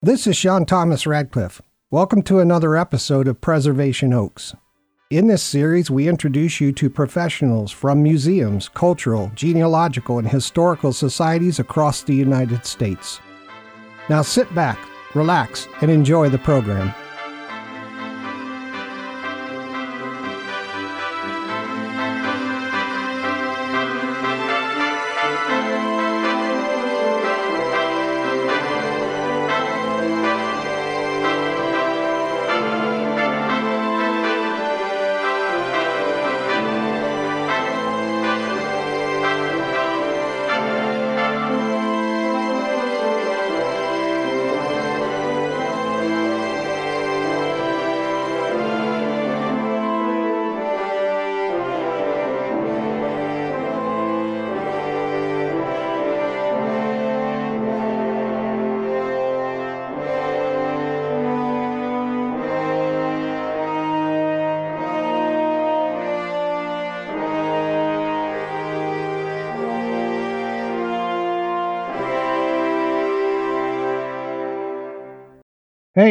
This is Sean Thomas Radcliffe. Welcome to another episode of Preservation Oaks. In this series, we introduce you to professionals from museums, cultural, genealogical, and historical societies across the United States. Now sit back, relax, and enjoy the program.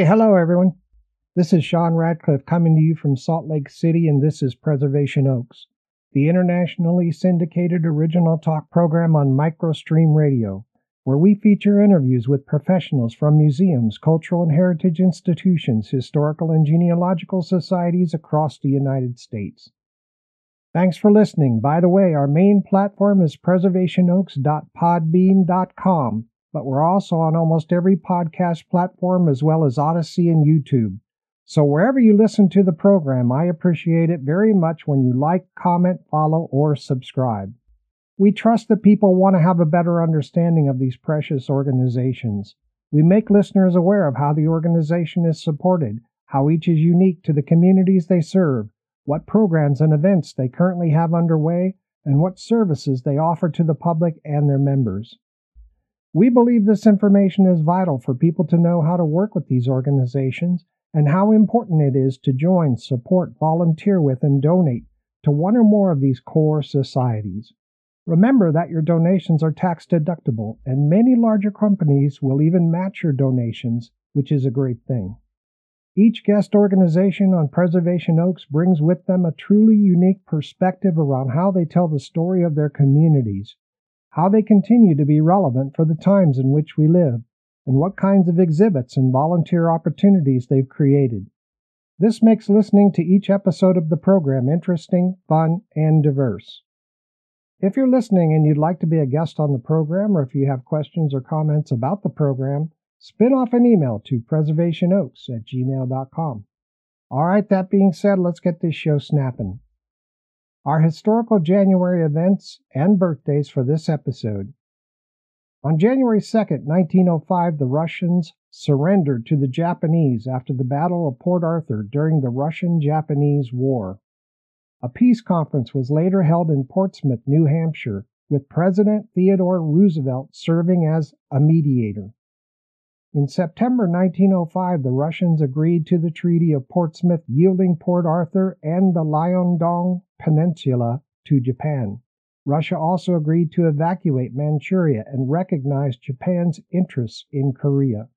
Hello everyone. This is Sean Radcliffe coming to you from Salt Lake City, and this is Preservation Oaks, the internationally syndicated original talk program on MicroStream Radio, where we feature interviews with professionals from museums, cultural and heritage institutions, historical and genealogical societies across the United States. Thanks for listening. By the way, our main platform is preservationoaks.podbean.com but we're also on almost every podcast platform as well as Odysee and YouTube. So wherever you listen to the program, I appreciate it very much when you like, comment, follow, or subscribe. We trust that people want to have a better understanding of these precious organizations. We make listeners aware of how the organization is supported, how each is unique to the communities they serve, what programs and events they currently have underway, and what services they offer to the public and their members. We believe this information is vital for people to know how to work with these organizations and how important it is to join, support, volunteer with, and donate to one or more of these core societies. Remember that your donations are tax deductible, and many larger companies will even match your donations, which is a great thing. Each guest organization on Preservation Oaks brings with them a truly unique perspective around how they tell the story of their communities how they continue to be relevant for the times in which we live, and what kinds of exhibits and volunteer opportunities they've created. This makes listening to each episode of the program interesting, fun, and diverse. If you're listening and you'd like to be a guest on the program, or if you have questions or comments about the program, spin off an email to preservationoaks at gmail.com. All right, that being said, let's get this show snapping. Our historical January events and birthdays for this episode. On January 2, 1905, the Russians surrendered to the Japanese after the Battle of Port Arthur during the Russian Japanese War. A peace conference was later held in Portsmouth, New Hampshire, with President Theodore Roosevelt serving as a mediator. In September 1905, the Russians agreed to the Treaty of Portsmouth, yielding Port Arthur and the Liaodong Peninsula to Japan. Russia also agreed to evacuate Manchuria and recognized Japan's interests in Korea.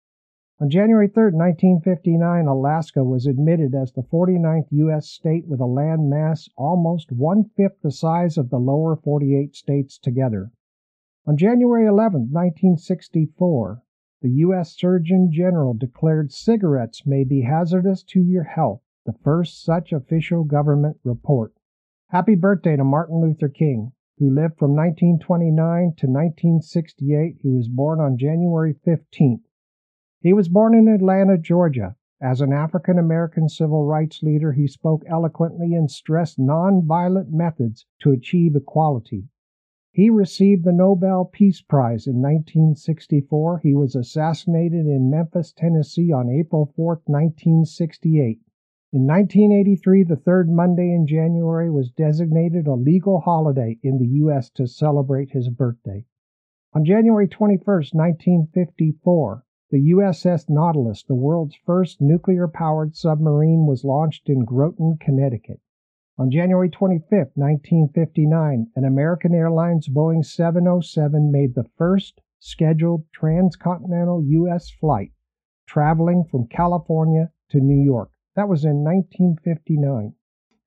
On January 3, 1959, Alaska was admitted as the 49th U.S. state with a land mass almost one fifth the size of the lower 48 states together. On January 11, 1964, the U.S. Surgeon General declared cigarettes may be hazardous to your health, the first such official government report. Happy birthday to Martin Luther King, who lived from 1929 to 1968. He was born on January 15th. He was born in Atlanta, Georgia. As an African American civil rights leader, he spoke eloquently and stressed nonviolent methods to achieve equality. He received the Nobel Peace Prize in 1964. He was assassinated in Memphis, Tennessee on April 4, 1968. In 1983, the third Monday in January was designated a legal holiday in the U.S. to celebrate his birthday. On January 21, 1954, the USS Nautilus, the world's first nuclear powered submarine, was launched in Groton, Connecticut. On January 25, 1959, an American Airlines Boeing 707 made the first scheduled transcontinental U.S. flight, traveling from California to New York. That was in 1959.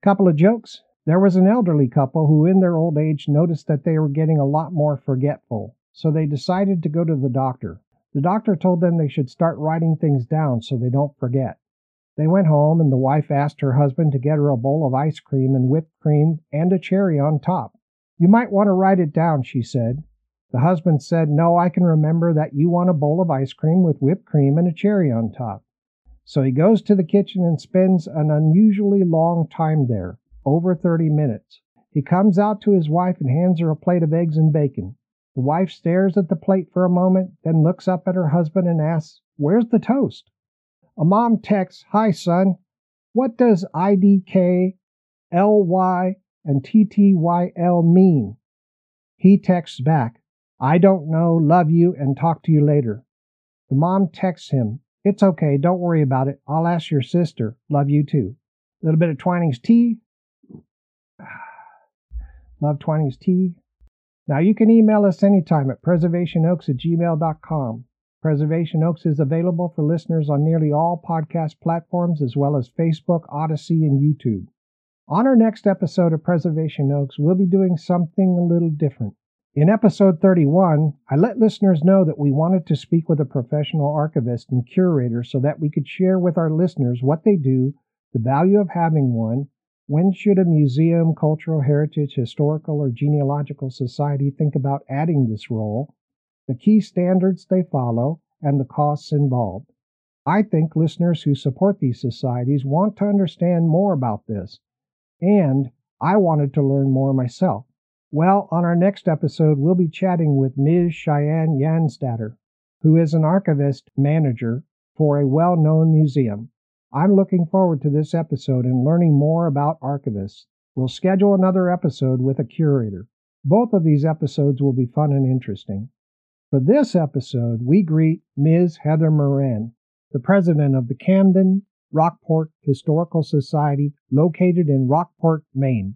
Couple of jokes. There was an elderly couple who, in their old age, noticed that they were getting a lot more forgetful, so they decided to go to the doctor. The doctor told them they should start writing things down so they don't forget. They went home, and the wife asked her husband to get her a bowl of ice cream and whipped cream and a cherry on top. You might want to write it down, she said. The husband said, No, I can remember that you want a bowl of ice cream with whipped cream and a cherry on top. So he goes to the kitchen and spends an unusually long time there over 30 minutes. He comes out to his wife and hands her a plate of eggs and bacon. The wife stares at the plate for a moment, then looks up at her husband and asks, Where's the toast? A mom texts, Hi, son. What does IDK, LY, and TTYL mean? He texts back, I don't know, love you, and talk to you later. The mom texts him, It's okay, don't worry about it. I'll ask your sister, love you too. A little bit of Twining's tea, Love Twining's tea. Now you can email us anytime at preservationoaks at gmail.com. Preservation Oaks is available for listeners on nearly all podcast platforms as well as Facebook, Odysee, and YouTube. On our next episode of Preservation Oaks, we'll be doing something a little different. In episode 31, I let listeners know that we wanted to speak with a professional archivist and curator so that we could share with our listeners what they do, the value of having one, when should a museum, cultural heritage, historical, or genealogical society think about adding this role, the key standards they follow, and the costs involved? I think listeners who support these societies want to understand more about this, and I wanted to learn more myself. Well, on our next episode, we'll be chatting with Ms. Cheyenne Janstatter, who is an archivist manager for a well known museum. I'm looking forward to this episode and learning more about archivists. We'll schedule another episode with a curator. Both of these episodes will be fun and interesting. For this episode, we greet Ms. Heather Moran, the president of the Camden Rockport Historical Society located in Rockport, Maine.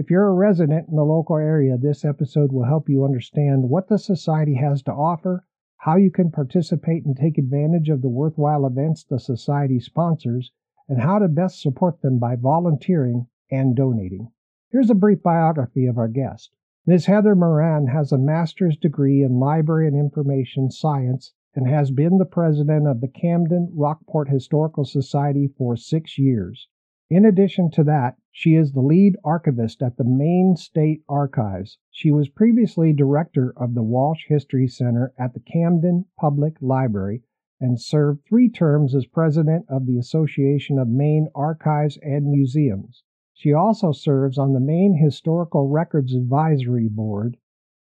If you're a resident in the local area, this episode will help you understand what the Society has to offer how you can participate and take advantage of the worthwhile events the Society sponsors, and how to best support them by volunteering and donating. Here's a brief biography of our guest. Ms. Heather Moran has a master's degree in library and information science and has been the president of the Camden Rockport Historical Society for six years. In addition to that, she is the lead archivist at the Maine State Archives. She was previously director of the Walsh History Center at the Camden Public Library and served three terms as president of the Association of Maine Archives and Museums. She also serves on the Maine Historical Records Advisory Board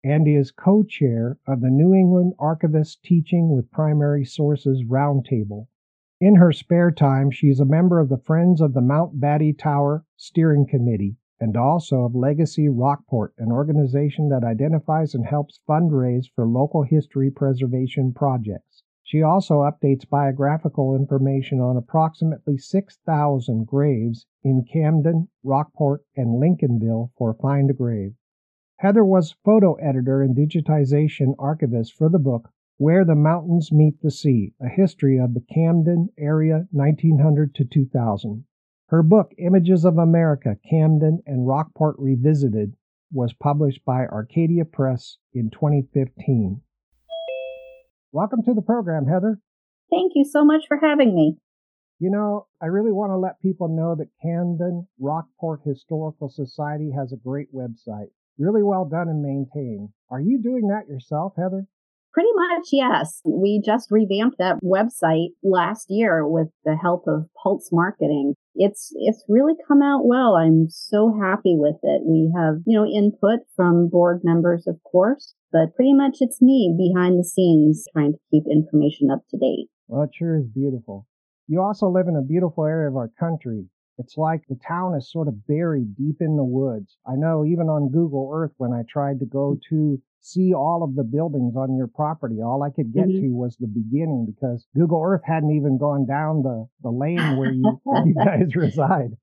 and is co chair of the New England Archivists Teaching with Primary Sources Roundtable. In her spare time, she is a member of the Friends of the Mount Battie Tower Steering Committee and also of Legacy Rockport, an organization that identifies and helps fundraise for local history preservation projects. She also updates biographical information on approximately 6,000 graves in Camden, Rockport, and Lincolnville for Find a Grave. Heather was photo editor and digitization archivist for the book where the Mountains Meet the Sea, a history of the Camden area 1900 to 2000. Her book, Images of America, Camden and Rockport Revisited, was published by Arcadia Press in 2015. Welcome to the program, Heather. Thank you so much for having me. You know, I really want to let people know that Camden Rockport Historical Society has a great website. Really well done and maintained. Are you doing that yourself, Heather? Pretty much, yes. We just revamped that website last year with the help of Pulse Marketing. It's, it's really come out well. I'm so happy with it. We have, you know, input from board members, of course, but pretty much it's me behind the scenes trying to keep information up to date. Well, it sure is beautiful. You also live in a beautiful area of our country. It's like the town is sort of buried deep in the woods. I know even on Google Earth, when I tried to go to see all of the buildings on your property. All I could get mm-hmm. to was the beginning because Google Earth hadn't even gone down the, the lane where you, where you guys reside.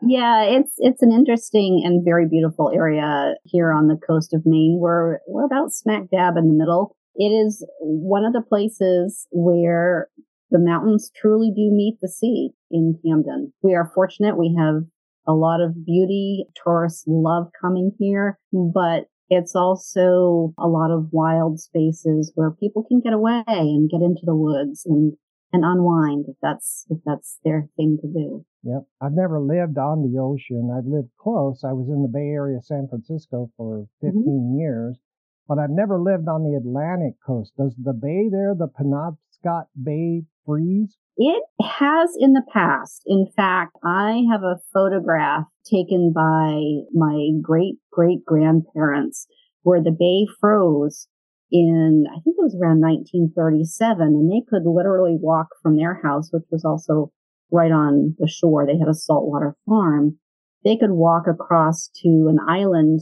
yeah, it's it's an interesting and very beautiful area here on the coast of Maine. We're we're about smack dab in the middle It is one of the places where the mountains truly do meet the sea in Camden. We are fortunate. We have a lot of beauty. Tourists love coming here, but it's also a lot of wild spaces where people can get away and get into the woods and and unwind if that's if that's their thing to do. Yep. I've never lived on the ocean. I've lived close. I was in the Bay Area, San Francisco for 15 mm-hmm. years, but I've never lived on the Atlantic coast. Does the bay there, the Penobscot Bay, freeze? It has in the past. In fact, I have a photograph taken by my great great grandparents where the bay froze in, I think it was around 1937, and they could literally walk from their house, which was also right on the shore. They had a saltwater farm. They could walk across to an island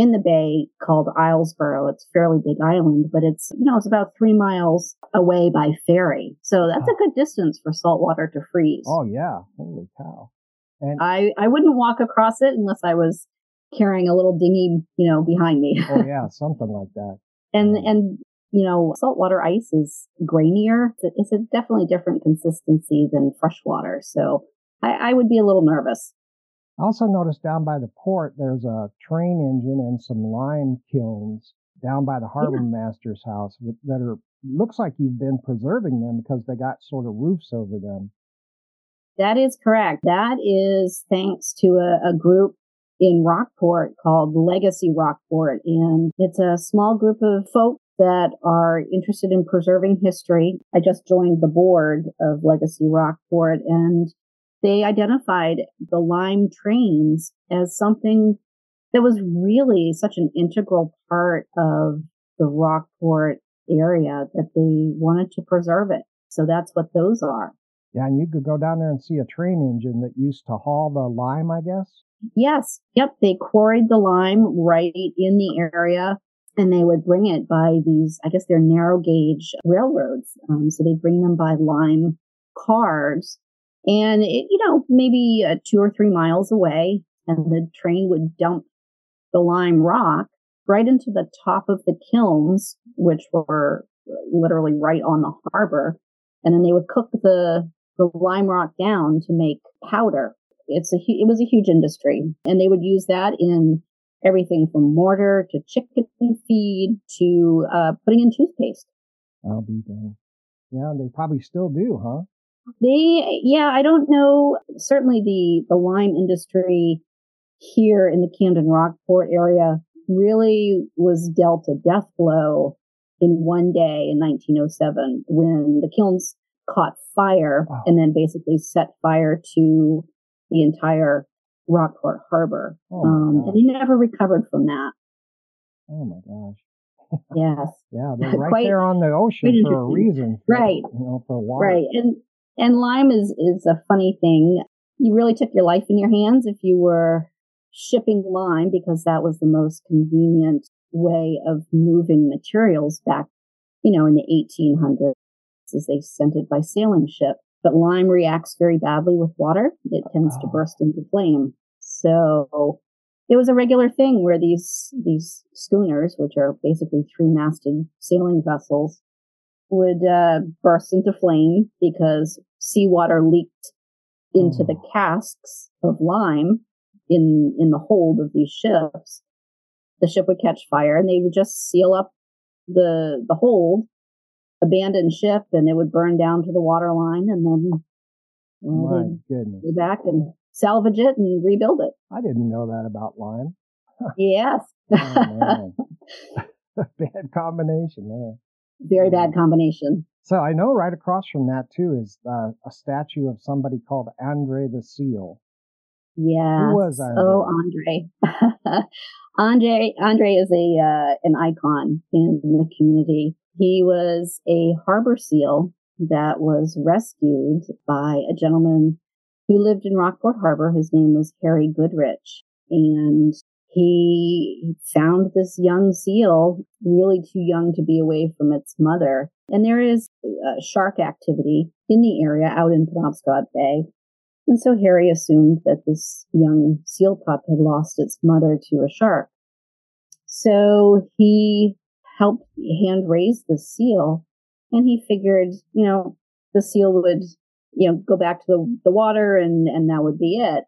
in the bay called Islesboro. It's a fairly big island, but it's, you know, it's about three miles away by ferry. So that's a good distance for salt water to freeze. Oh yeah. Holy cow. And I, I wouldn't walk across it unless I was carrying a little dinghy, you know, behind me. oh yeah, something like that. And, um, and, you know, saltwater ice is grainier. It's a, it's a definitely different consistency than freshwater. So I, I would be a little nervous. I also noticed down by the port, there's a train engine and some lime kilns down by the harbor yeah. master's house that are, looks like you've been preserving them because they got sort of roofs over them. That is correct. That is thanks to a, a group in Rockport called Legacy Rockport. And it's a small group of folks that are interested in preserving history. I just joined the board of Legacy Rockport and they identified the lime trains as something that was really such an integral part of the Rockport area that they wanted to preserve it. So that's what those are. Yeah, and you could go down there and see a train engine that used to haul the lime, I guess. Yes. Yep. They quarried the lime right in the area and they would bring it by these, I guess they're narrow gauge railroads. Um, so they bring them by lime cars and it, you know, maybe uh, two or three miles away and the train would dump the lime rock right into the top of the kilns, which were literally right on the harbor. And then they would cook the, the lime rock down to make powder it's a it was a huge industry, and they would use that in everything from mortar to chicken feed to uh, putting in toothpaste. I'll be dang. Yeah, they probably still do, huh? They, yeah, I don't know. Certainly, the the lime industry here in the Camden Rockport area really was dealt a death blow in one day in 1907 when the kilns caught fire wow. and then basically set fire to the entire Rockport Harbor. Oh um, and he never recovered from that. Oh my gosh. yes. Yeah, they're right Quite, there on the ocean for a reason. For, right. You know, for water. Right. And and lime is is a funny thing. You really took your life in your hands if you were shipping lime because that was the most convenient way of moving materials back, you know, in the 1800s as they sent it by sailing ship. But lime reacts very badly with water. It tends oh. to burst into flame. So it was a regular thing where these, these schooners, which are basically three masted sailing vessels, would uh, burst into flame because seawater leaked into oh. the casks of lime in in the hold of these ships. The ship would catch fire, and they would just seal up the the hold abandon ship and it would burn down to the water line and then my goodness go back and salvage it and rebuild it. I didn't know that about lime. yes. oh, bad combination there. Very bad combination. So I know right across from that too is uh, a statue of somebody called Andre the Seal. Yeah. Who was Andre? Oh, Andre. Andre Andre is a uh, an icon in the community. He was a harbor seal that was rescued by a gentleman who lived in Rockport Harbor. His name was Harry Goodrich. And he found this young seal really too young to be away from its mother. And there is uh, shark activity in the area out in Penobscot Bay. And so Harry assumed that this young seal pup had lost its mother to a shark. So he helped hand raise the seal. And he figured, you know, the seal would, you know, go back to the, the water and, and that would be it.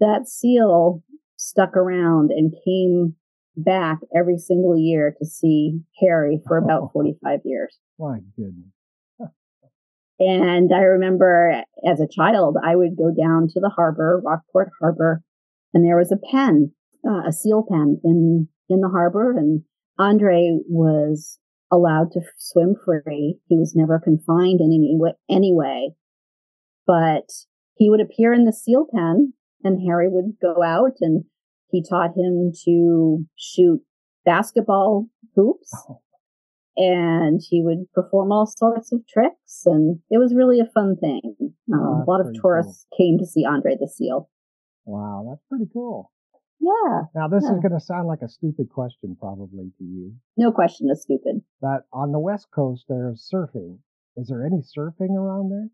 That seal stuck around and came back every single year to see Harry for about 45 years. My goodness. And I remember as a child, I would go down to the harbor, Rockport Harbor, and there was a pen, uh, a seal pen in, in the harbor. And Andre was allowed to swim free. He was never confined in any way, anyway, but he would appear in the seal pen and Harry would go out and he taught him to shoot basketball hoops. Oh. And he would perform all sorts of tricks and it was really a fun thing. Um, oh, a lot of tourists cool. came to see andre the seal. Wow that's pretty cool. Yeah now this yeah. is going to sound like a stupid question probably to you. No question is stupid. But on the west coast there's surfing. Is there any surfing around there?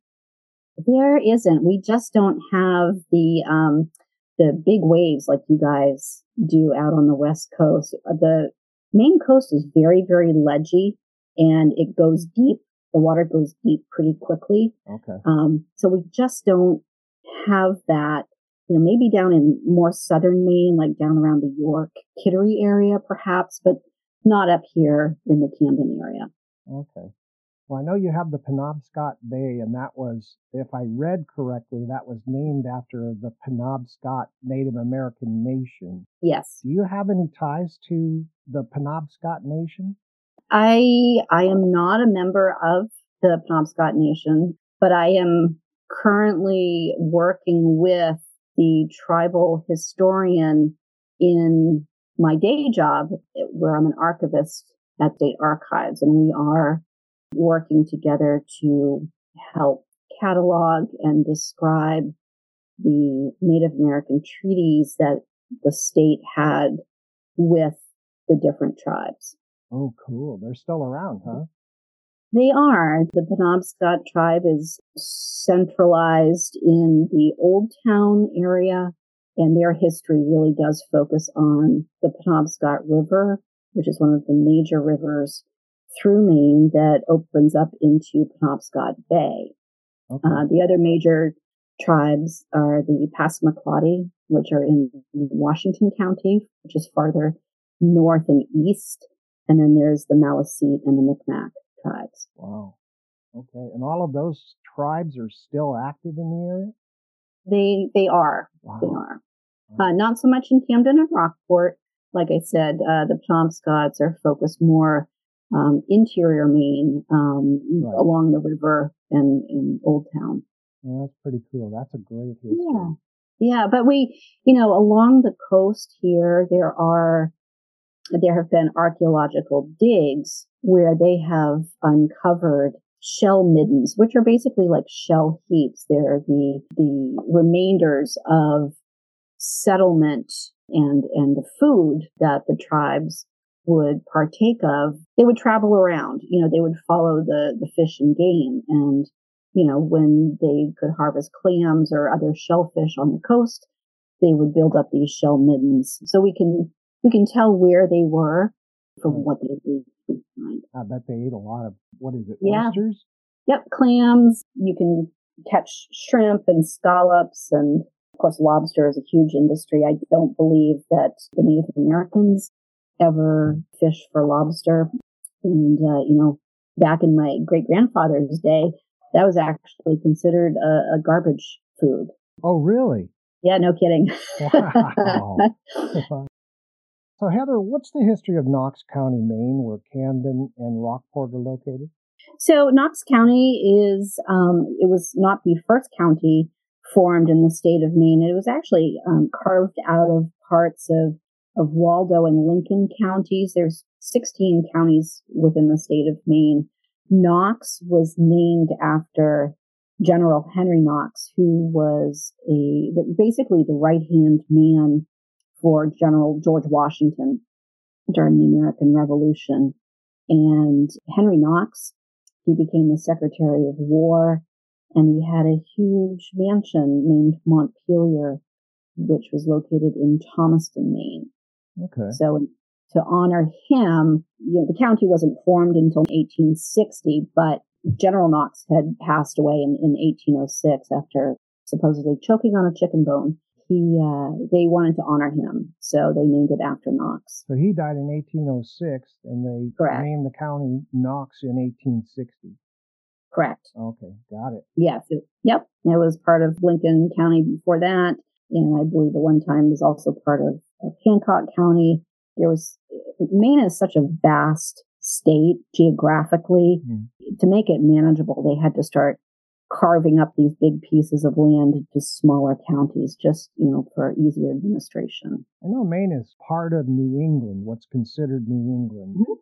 There isn't. We just don't have the um the big waves like you guys do out on the west coast the main coast is very, very ledgy and it goes deep. The water goes deep pretty quickly. Okay. Um, so we just don't have that, you know, maybe down in more southern Maine, like down around the York, Kittery area, perhaps, but not up here in the Camden area. Okay. Well, I know you have the Penobscot Bay, and that was, if I read correctly, that was named after the Penobscot Native American Nation. Yes. Do you have any ties to the Penobscot Nation? I I am not a member of the Penobscot Nation, but I am currently working with the tribal historian in my day job, where I'm an archivist at State Archives, and we are working together to help catalog and describe the Native American treaties that the state had with the different tribes. Oh, cool. They're still around, huh? They are. The Penobscot tribe is centralized in the Old Town area, and their history really does focus on the Penobscot River, which is one of the major rivers through Maine that opens up into Penobscot Bay. Okay. Uh, the other major tribes are the Passamaquoddy, which are in Washington County, which is farther north and east. And then there's the Maliseet and the Micmac tribes. Wow. Okay. And all of those tribes are still active in the area? They, they are. Wow. They are. Uh, not so much in Camden and Rockport. Like I said, uh, the Penobscots are focused more um, interior Maine um, right. along the river and in Old Town. Well, that's pretty cool. That's a great history. Yeah. Yeah, but we, you know, along the coast here, there are, there have been archaeological digs where they have uncovered shell middens, which are basically like shell heaps. They're the, the remainders of settlement and, and the food that the tribes would partake of, they would travel around. You know, they would follow the, the fish and game. And, you know, when they could harvest clams or other shellfish on the coast, they would build up these shell middens. So we can, we can tell where they were from hmm. what they behind. I bet they ate a lot of, what is it, yeah. oysters? Yep, clams. You can catch shrimp and scallops and of course lobster is a huge industry. I don't believe that the Native Americans ever fish for lobster. And, uh, you know, back in my great grandfather's day, that was actually considered a, a, garbage food. Oh, really? Yeah, no kidding. Wow. so, Heather, what's the history of Knox County, Maine, where Camden and Rockport are located? So, Knox County is, um, it was not the first county formed in the state of Maine. It was actually um, carved out of parts of of Waldo and Lincoln counties. There's 16 counties within the state of Maine. Knox was named after General Henry Knox, who was a basically the right hand man for General George Washington during the American Revolution. And Henry Knox, he became the Secretary of War, and he had a huge mansion named Montpelier, which was located in Thomaston, Maine. Okay. So to honor him, you know, the county wasn't formed until 1860, but General Knox had passed away in, in 1806 after supposedly choking on a chicken bone. He, uh, they wanted to honor him, so they named it after Knox. So he died in 1806, and they Correct. named the county Knox in 1860. Correct. Okay, got it. Yes. It, yep. It was part of Lincoln County before that. And I believe at one time it was also part of Hancock County. There was, Maine is such a vast state geographically. Mhm. To make it manageable, they had to start carving up these big pieces of land into smaller counties just, you know, for easier administration. I know Maine is part of New England, what's considered New England. Mhm.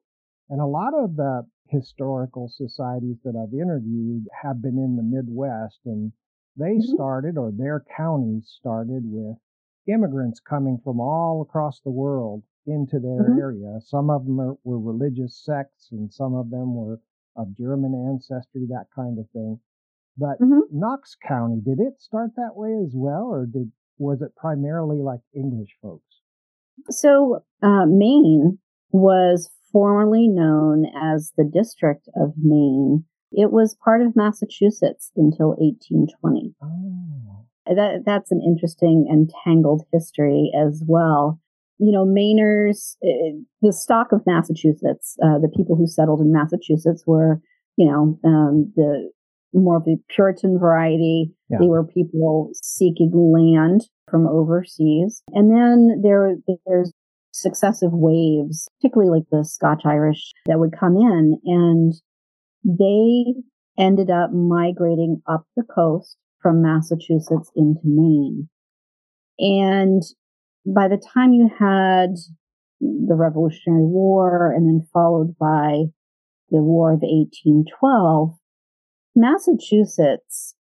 And a lot of the historical societies that I've interviewed have been in the Midwest, and they Mhm. started, or their counties started, with immigrants coming from all across the world into their Mhm. area. Some of them are, were religious sects, and some of them were of German ancestry, that kind of thing. But Mhm. Knox County, did it start that way as well, or did was it primarily like English folks? So, uh, Maine was formerly known as the District of Maine. It was part of Massachusetts until 1820. Oh, That, that's an interesting and tangled history as well. You know, Mainers, uh, the stock of Massachusetts, uh, the people who settled in Massachusetts were, you know, um, the more of the Puritan variety. Yeah. They were people seeking land from overseas. And then there, there's successive waves, particularly like the Scotch Irish that would come in and they ended up migrating up the coast from Massachusetts into Maine. And by the time you had the Revolutionary War and then followed by the War of 1812, Massachusetts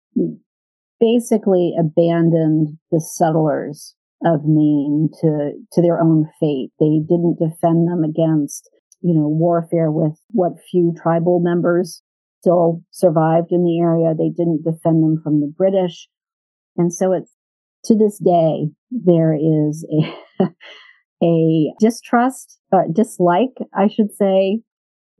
basically abandoned the settlers of Maine to, to their own fate. They didn't defend them against, you know, warfare with what few tribal members still survived in the area. They didn't defend them from the British. And so it's to this day, there is a, a distrust, uh, dislike, I should say,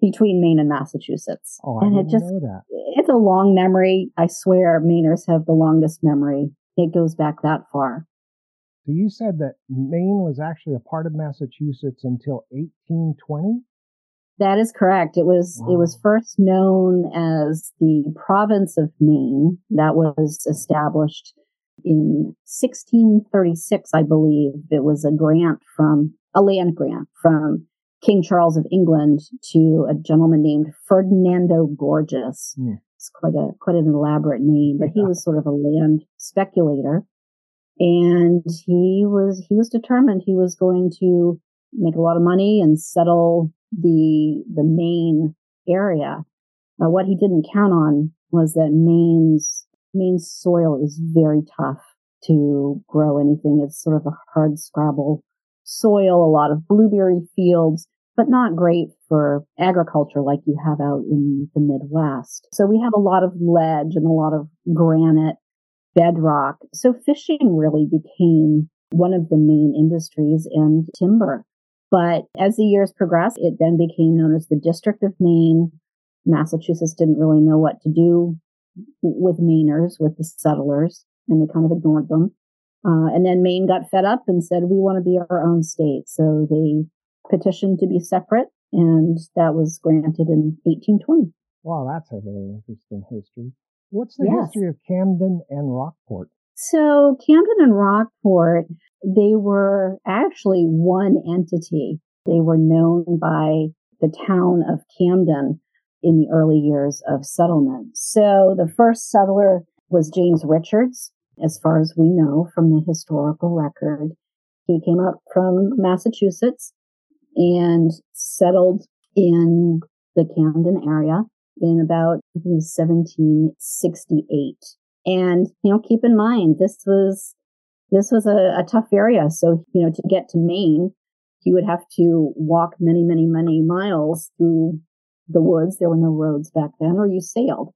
between Maine and Massachusetts. oh, I and didn't it just, know that. it's a long memory. I swear Mainers have the longest memory. It goes back that far. So you said that Maine was actually a part of Massachusetts until 1820. That is correct. It was it was first known as the province of Maine. That was established in 1636, I believe. It was a grant from a land grant from King Charles of England to a gentleman named Ferdinando Gorges. Hmm. It's quite a quite an elaborate name, but he was sort of a land speculator, and he was he was determined he was going to make a lot of money and settle the the Maine area. What he didn't count on was that Maine's Maine's soil is very tough to grow anything. It's sort of a hard scrabble soil, a lot of blueberry fields, but not great for agriculture like you have out in the Midwest. So we have a lot of ledge and a lot of granite bedrock. So fishing really became one of the main industries and timber. But as the years progressed, it then became known as the District of Maine. Massachusetts didn't really know what to do with Mainers, with the settlers, and they kind of ignored them. Uh, and then Maine got fed up and said, we want to be our own state. So they petitioned to be separate, and that was granted in 1820. Wow, that's a very interesting history. What's the Yes. history of Camden and Rockport? So Camden and Rockport, they were actually one entity. They were known by the town of Camden in the early years of settlement. So the first settler was James Richards, as far as we know from the historical record. He came up from Massachusetts and settled in the Camden area in about, I think it was 1768. And, you know, keep in mind, this was, this was a, a tough area. So, you know, to get to Maine, you would have to walk many, many, many miles through the woods. There were no roads back then, or you sailed.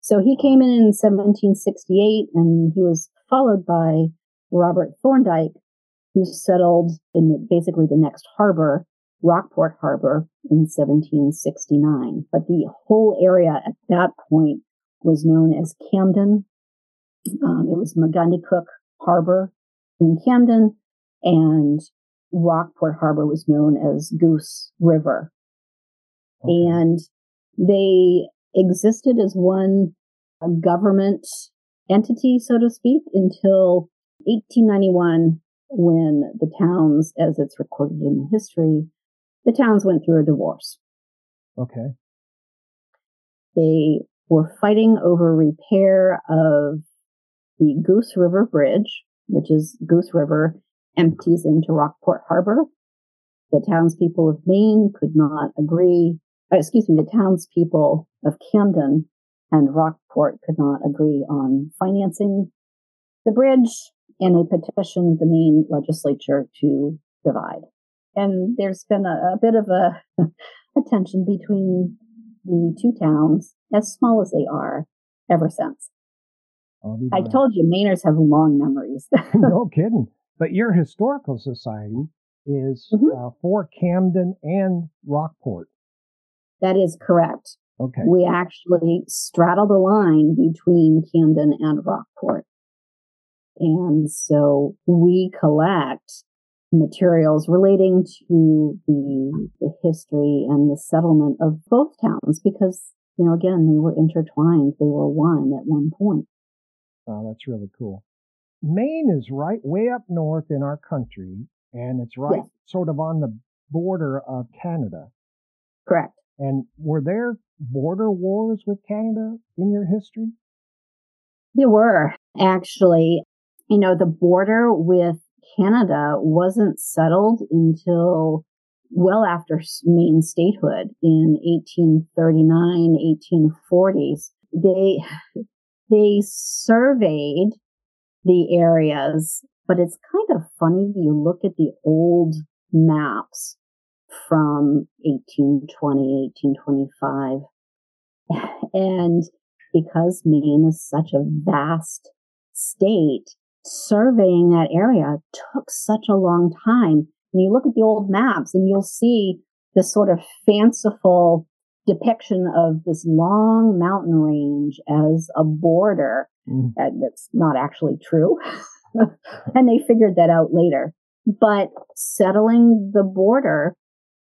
So he came in in 1768 and he was followed by Robert Thorndike, who settled in the, basically the next harbor Rockport Harbor in 1769. But the whole area at that point was known as Camden. Um, it was Megunticook Harbor in Camden, and Rockport Harbor was known as Goose River. Okay. And they existed as one government entity, so to speak, until 1891 when the towns, as it's recorded in history, the towns went through a divorce. Okay. They were fighting over repair of the Goose River Bridge, which is Goose River empties into Rockport Harbor. The townspeople of Maine could not agree, uh, excuse me, the townspeople of Camden and Rockport could not agree on financing the bridge, and they petitioned the Maine legislature to divide. And there's been a, a bit of a, a tension between the two towns, as small as they are, ever since. I told you, Mainers have long memories. no kidding. But your historical society is mm-hmm. uh, for Camden and Rockport. That is correct. Okay. We actually straddle the line between Camden and Rockport. And so we collect materials relating to the, the history and the settlement of both towns because, you know, again, they were intertwined. They were one at one point. Wow, that's really cool. Maine is right way up north in our country, and it's right yes. sort of on the border of Canada. Correct. And were there border wars with Canada in your history? There were actually. You know, the border with Canada wasn't settled until well after Maine statehood in 1839, 1840s. They, they surveyed the areas, but it's kind of funny. You look at the old maps from 1820, 1825, and because Maine is such a vast state, surveying that area took such a long time. And you look at the old maps and you'll see this sort of fanciful depiction of this long mountain range as a border Mm. that's not actually true. and they figured that out later. But settling the border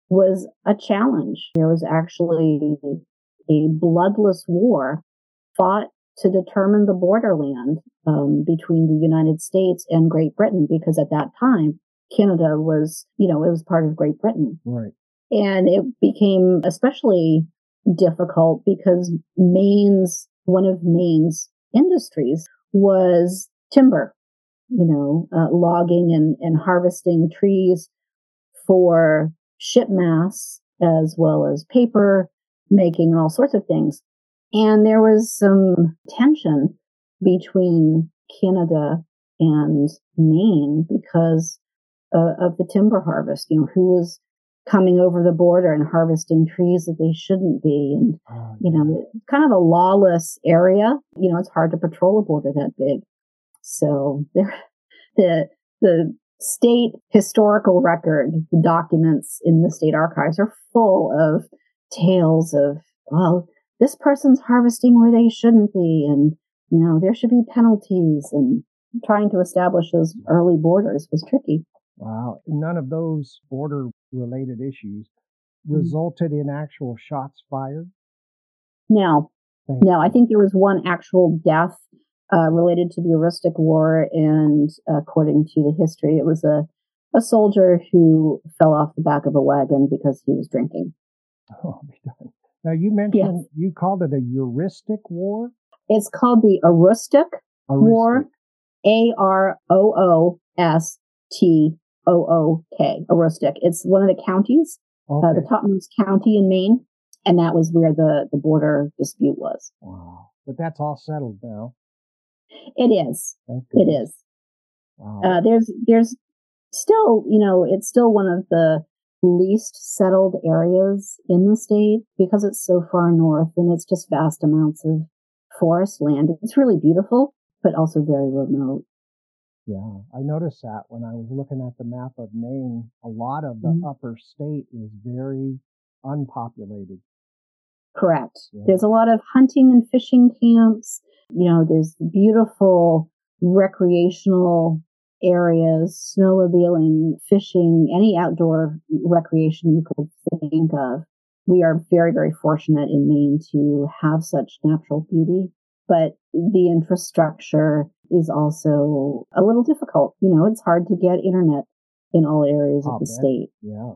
was a challenge. There was actually a bloodless war fought to determine the borderland um, between the United States and Great Britain, because at that time, Canada was, you know, it was part of Great Britain. Right. And it became especially difficult because Maine's, one of Maine's industries was timber, you know, uh, logging and, and harvesting trees for ship mass as well as paper making and all sorts of things. And there was some tension between Canada and Maine because uh, of the timber harvest. You know, who was coming over the border and harvesting trees that they shouldn't be. And, oh, you know, kind of a lawless area. You know, it's hard to patrol a border that big. So there, the, the state historical record documents in the state archives are full of tales of, well, this person's harvesting where they shouldn't be. And, you know, there should be penalties and trying to establish those early borders was tricky. Wow. None of those border related issues mm-hmm. resulted in actual shots fired? No. Thank no. I think there was one actual death uh, related to the Aroostook War, and according to the history, it was a, a soldier who fell off the back of a wagon because he was drinking. Oh, now you mentioned yes. you called it a Heuristic War. It's called the Aroostook, War, A R O O S T O O K, Aroostook. It's one of the counties, okay. uh, the topmost county in Maine, and that was where the the border dispute was. Wow! But that's all settled now. It is. It is. Wow. Uh, there's there's still, you know, it's still one of the least settled areas in the state because it's so far north and it's just vast amounts of forest land. It's really beautiful, but also very remote. Yeah, I noticed that when I was looking at the map of Maine. A lot of the Mhm. upper state is very unpopulated. Correct. Yeah. There's a lot of hunting and fishing camps. You know, there's beautiful recreational areas, snowmobiling, fishing, any outdoor recreation you could think of. We are very, very fortunate in Maine to have such natural beauty, but the infrastructure is also a little difficult. You know, it's hard to get internet in all areas I'll of the bet. state. Yeah.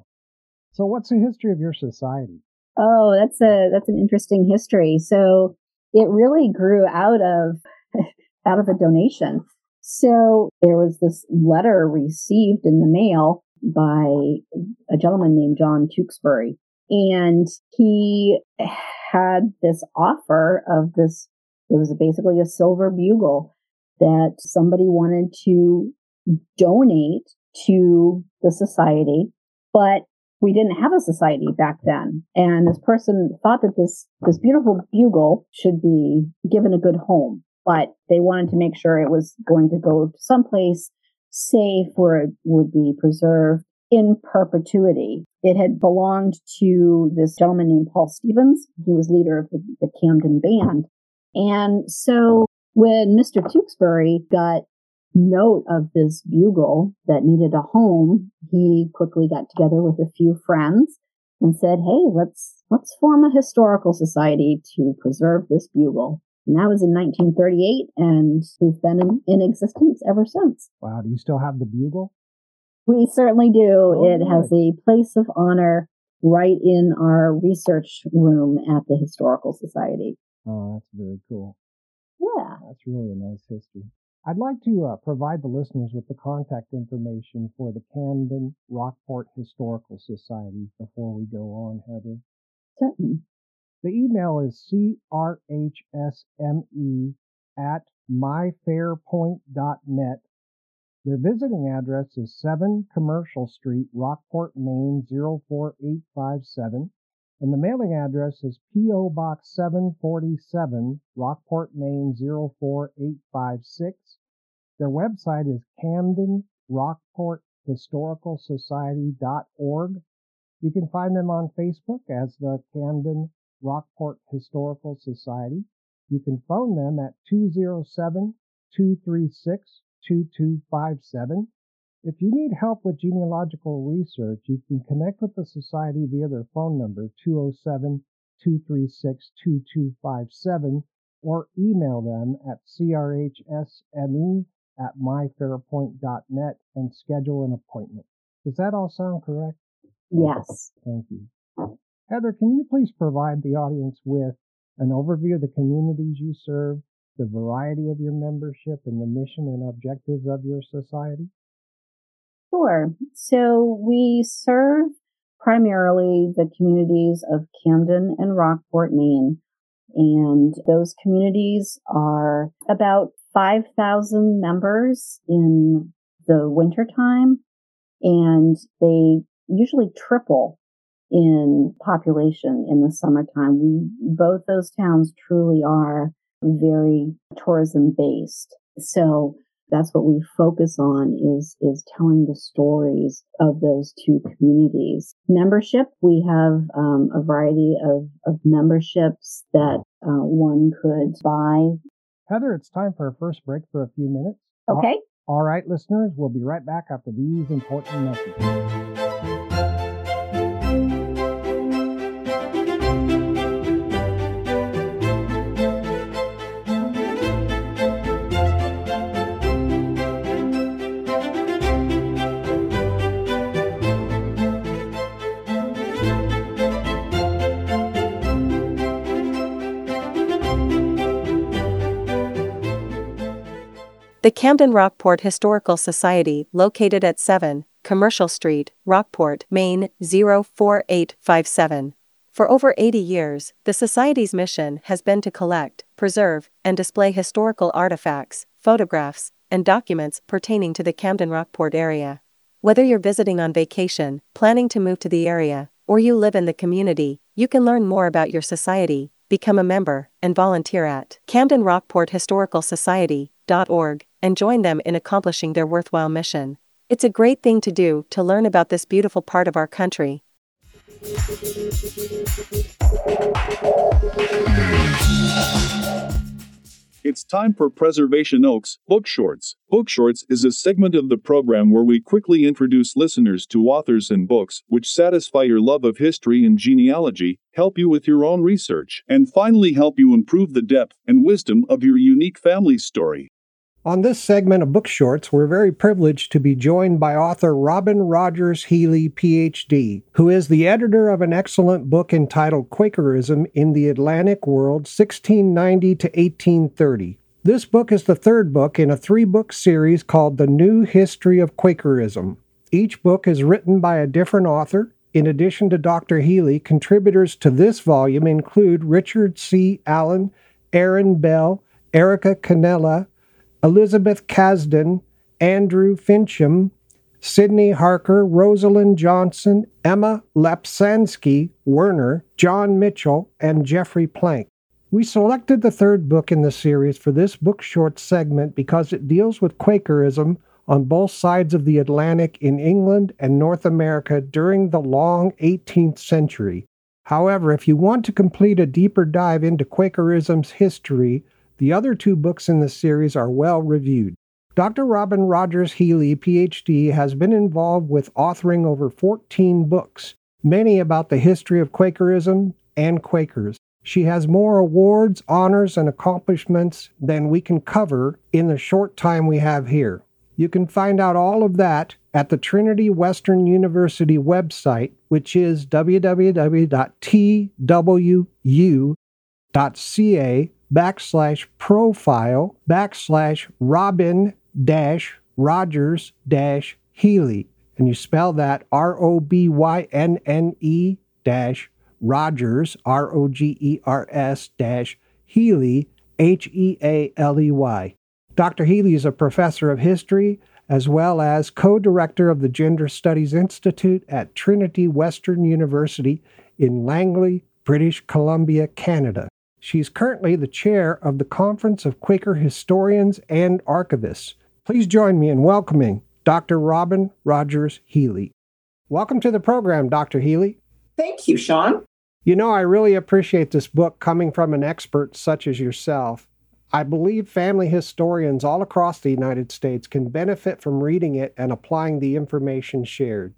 So, what's the history of your society? Oh, that's a that's an interesting history. So it really grew out of out of a donation. So there was this letter received in the mail by a gentleman named John Tewksbury, and he had this offer of this. It was basically a silver bugle that somebody wanted to donate to the society, but we didn't have a society back then. And this person thought that this, this beautiful bugle should be given a good home, but they wanted to make sure it was going to go someplace safe where it would be preserved in perpetuity. It had belonged to this gentleman named Paul Stevens. He was leader of the, the Camden band. And so when Mr. Tewksbury got note of this bugle that needed a home, he quickly got together with a few friends and said, "Hey, let's let's form a historical society to preserve this bugle." And that was in 1938, and we've been in, in existence ever since. Wow, do you still have the bugle? We certainly do. Oh, it has a place of honor right in our research room at the Historical Society. Oh, that's very cool. Yeah. That's really a nice history. I'd like to uh, provide the listeners with the contact information for the Camden Rockport Historical Society before we go on, Heather. Certainly. The email is crhsme at myfairpoint.net. Their visiting address is 7 Commercial Street, Rockport, Maine 04857. And the mailing address is P.O. Box 747, Rockport, Maine 04856. Their website is Camden Rockport Historical Society.org. You can find them on Facebook as the Camden Rockport Historical Society. You can phone them at 207 236 2257. If you need help with genealogical research, you can connect with the Society via their phone number 207 236 2257 or email them at crhsme at myfairpoint.net and schedule an appointment. Does that all sound correct? Yes. Thank you. Heather, can you please provide the audience with an overview of the communities you serve, the variety of your membership, and the mission and objectives of your society? Sure. So we serve primarily the communities of Camden and Rockport, Maine. And those communities are about 5,000 members in the wintertime, and they usually triple in population in the summertime. We, both those towns truly are very tourism based. So that's what we focus on is, is telling the stories of those two communities. Membership, we have um, a variety of, of memberships that uh, one could buy. Heather, it's time for our first break for a few minutes. Okay. All right, listeners, we'll be right back after these important messages. The Camden Rockport Historical Society, located at 7 Commercial Street, Rockport, Maine 04857. For over 80 years, the Society's mission has been to collect, preserve, and display historical artifacts, photographs, and documents pertaining to the Camden Rockport area. Whether you're visiting on vacation, planning to move to the area, or you live in the community, you can learn more about your society, become a member, and volunteer at Camden Rockport Historical And join them in accomplishing their worthwhile mission. It's a great thing to do to learn about this beautiful part of our country. It's time for Preservation Oaks Book Shorts. Book Shorts is a segment of the program where we quickly introduce listeners to authors and books which satisfy your love of history and genealogy, help you with your own research, and finally help you improve the depth and wisdom of your unique family story. On this segment of Book Shorts, we're very privileged to be joined by author Robynne Rogers Healey, PhD, who is the editor of an excellent book entitled Quakerism in the Atlantic World 1690 to 1830. This book is the third book in a three book series called The New History of Quakerism. Each book is written by a different author. In addition to Dr. Healey, contributors to this volume include Richard C. Allen, Erin Bell, Erica Canela, Elizabeth Cazden, Andrew Fincham, Sydney Harker, Rosalind Johnson, Emma Lapsansky Werner, John Mitchell, and Jeffrey Plank. We selected the third book in the series for this book short segment because it deals with Quakerism on both sides of the Atlantic in England and North America during the long 18th century. However, if you want to complete a deeper dive into Quakerism's history, the other two books in the series are well reviewed. Dr. Robynne Rogers Healey, PhD, has been involved with authoring over 14 books, many about the history of Quakerism and Quakers. She has more awards, honors, and accomplishments than we can cover in the short time we have here. You can find out all of that at the Trinity Western University website, which is www.twu.ca backslash profile backslash Robynne dash Rogers dash Healey. And you spell that R O B Y N N E dash Rogers, R O G E R S dash Healey, H E A L E Y. Dr. Healey is a professor of history as well as co director of the Gender Studies Institute at Trinity Western University in Langley, British Columbia, Canada. She's currently the chair of the Conference of Quaker Historians and Archivists. Please join me in welcoming Dr. Robynne Rogers Healey. Welcome to the program, Dr. Healey. Thank you, Sean. You know, I really appreciate this book coming from an expert such as yourself. I believe family historians all across the United States can benefit from reading it and applying the information shared.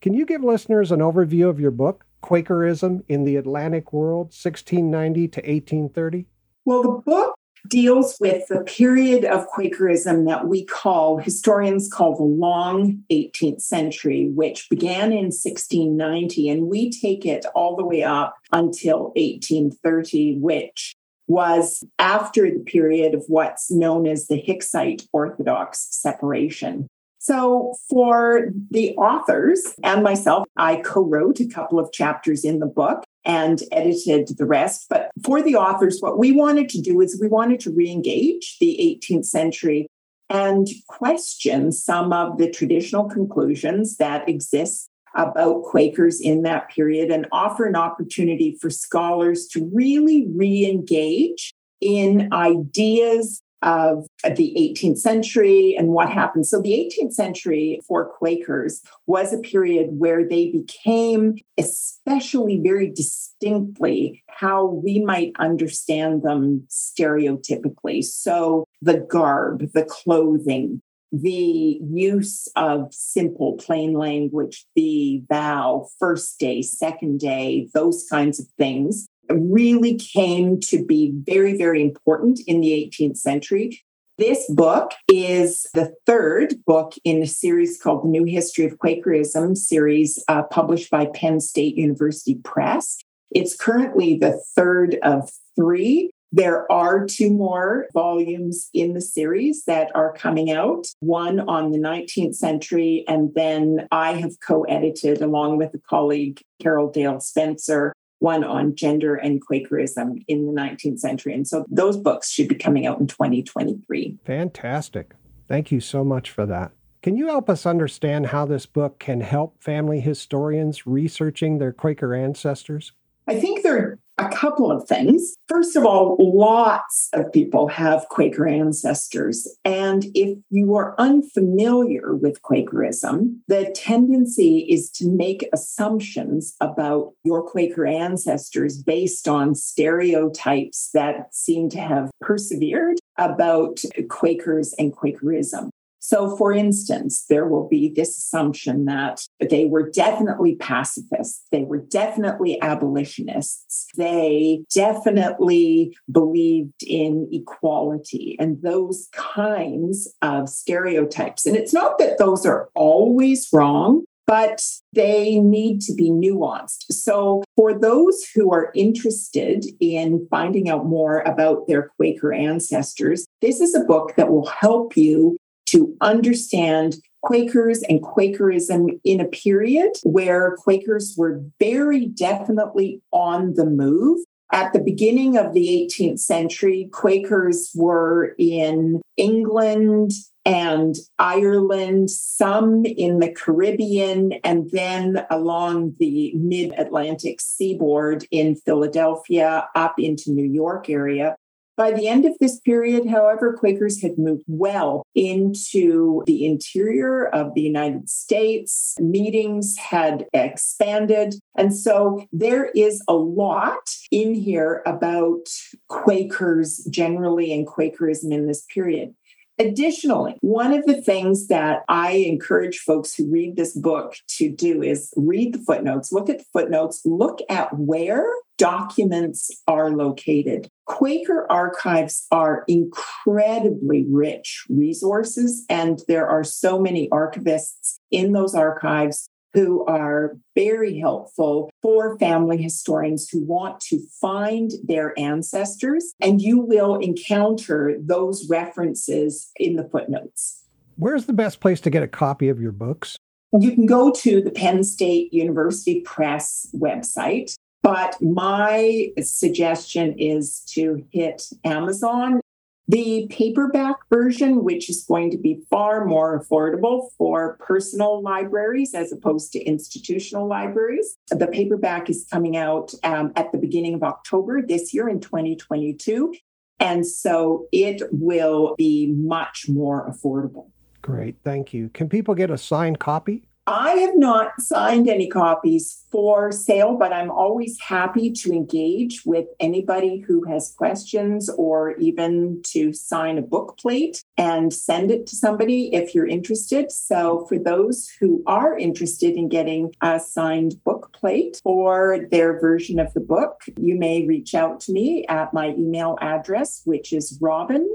Can you give listeners an overview of your book, Quakerism in the Atlantic World, 1690 to 1830? Well, the book deals with the period of Quakerism that we call, historians call the long 18th century, which began in 1690. And we take it all the way up until 1830, which was after the period of what's known as the Hicksite Orthodox separation. So, for the authors and myself, I co wrote a couple of chapters in the book and edited the rest. But for the authors, what we wanted to do is we wanted to re engage the 18th century and question some of the traditional conclusions that exist about Quakers in that period and offer an opportunity for scholars to really re engage in ideas of the 18th century and what happened. So, the 18th century for Quakers was a period where they became, especially very distinctly, how we might understand them stereotypically. So, the garb, the clothing, the use of simple, plain language, the vow, first day, second day, those kinds of things really came to be very, very important in the 18th century. This book is the third book in a series called The New History of Quakerism, series uh, published by Penn State University Press. It's currently the third of three. There are two more volumes in the series that are coming out, one on the 19th century, and then I have co edited along with a colleague, Carole Dale Spencer, one on gender and Quakerism in the 19th century. And so those books should be coming out in 2023. Fantastic. Thank you so much for that. Can you help us understand how this book can help family historians researching their Quaker ancestors? I think there are A couple of things. First of all, lots of people have Quaker ancestors. And if you are unfamiliar with Quakerism, the tendency is to make assumptions about your Quaker ancestors based on stereotypes that seem to have persevered about Quakers and Quakerism. So, for instance, there will be this assumption that they were definitely pacifists, they were definitely abolitionists, they definitely believed in equality and those kinds of stereotypes. And it's not that those are always wrong, but they need to be nuanced. So, for those who are interested in finding out more about their Quaker ancestors, this is a book that will help you to understand Quakers and Quakerism in a period where Quakers were very definitely on the move. At the beginning of the 18th century, Quakers were in England and Ireland, some in the Caribbean, and then along the mid Atlantic seaboard in Philadelphia up into New York area. By the end of this period, however, Quakers had moved well into the interior of the United States. Meetings had expanded. And so there is a lot in here about Quakers generally and Quakerism in this period. Additionally, one of the things that I encourage folks who read this book to do is read the footnotes, look at the footnotes, look at where documents are located. Quaker archives are incredibly rich resources, and there are so many archivists in those archives who are very helpful for family historians who want to find their ancestors. And you will encounter those references in the footnotes. Where's the best place to get a copy of your books? You can go to the Penn State University Press website. But my suggestion is to hit Amazon the paperback version, which is going to be far more affordable for personal libraries as opposed to institutional libraries. The paperback is coming out um, at the beginning of October this year in 2022. And so it will be much more affordable. Great. Thank you. Can people get a signed copy? I have not signed any copies for sale, but I'm always happy to engage with anybody who has questions or even to sign a book plate and send it to somebody if you're interested. So, for those who are interested in getting a signed book plate for their version of the book, you may reach out to me at my email address, which is robynne,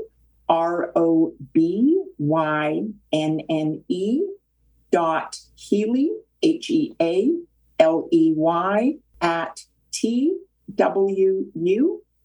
R O B Y N N E dot Healey, H E A L E Y, at twu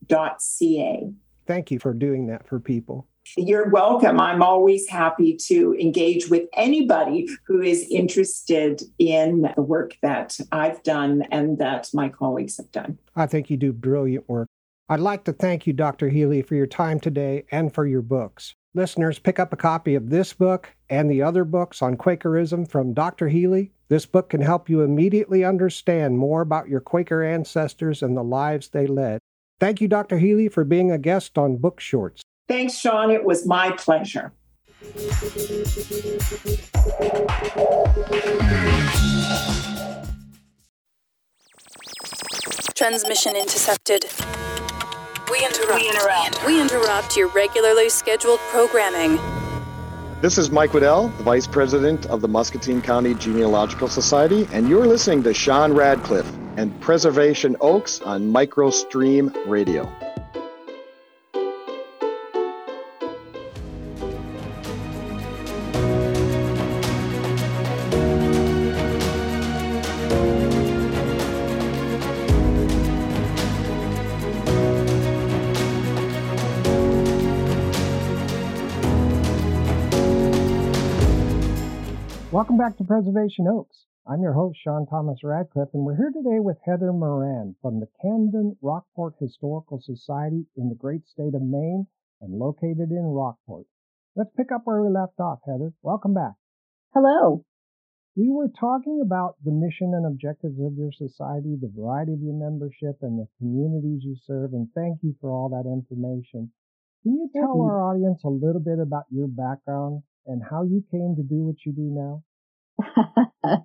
dot ca. Thank you for doing that for people. You're welcome. I'm always happy to engage with anybody who is interested in the work that I've done and that my colleagues have done. I think you do brilliant work. I'd like to thank you, Dr. Healey, for your time today and for your books. Listeners, pick up a copy of this book and the other books on Quakerism from Dr. Healey. This book can help you immediately understand more about your Quaker ancestors and the lives they led. Thank you, Dr. Healey, for being a guest on Book Shorts. Thanks, Sean. It was my pleasure. Transmission intercepted. We interrupt. We interrupt. We interrupt your regularly scheduled programming. This is Mike Waddell, the Vice President of the Muscatine County Genealogical Society, and you're listening to Sean Radcliffe and Preservation Oaks on Microstream Radio. Welcome back to Preservation Oaks. I'm your host, Sean Thomas Radcliffe, and we're here today with Heather Moran from the Camden Rockport Historical Society in the great state of Maine and located in Rockport. Let's pick up where we left off, Heather. Welcome back. Hello. we were talking about the mission and objectives of your society, the variety of your membership, and the communities you serve. And thank you for all that information. Can you tell our audience a little bit about your background and how you came to do what you do now?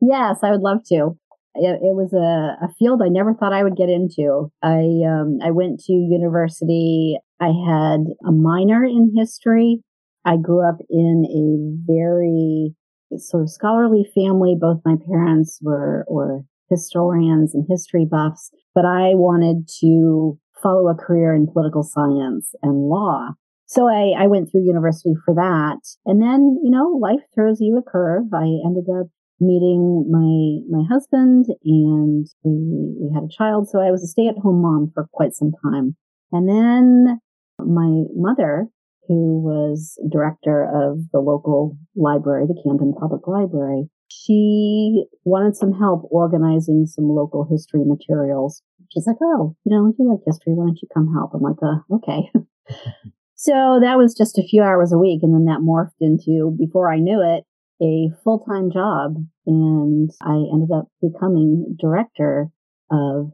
yes, I would love to. It, it, was a, a field I never thought I would get into. I um, I went to university. I had a minor in history. I grew up in a very sort of scholarly family. Both my parents were were historians and history buffs, but I wanted to follow a career in political science and law. So I, I went through university for that. And then, you know, life throws you a curve. I ended up meeting my my husband and we we had a child. So I was a stay-at-home mom for quite some time. And then my mother, who was director of the local library, the Camden Public Library, she wanted some help organizing some local history materials. She's like, Oh, you know, you like history. Why don't you come help? I'm like, uh, okay. so that was just a few hours a week. And then that morphed into, before I knew it, a full time job. And I ended up becoming director of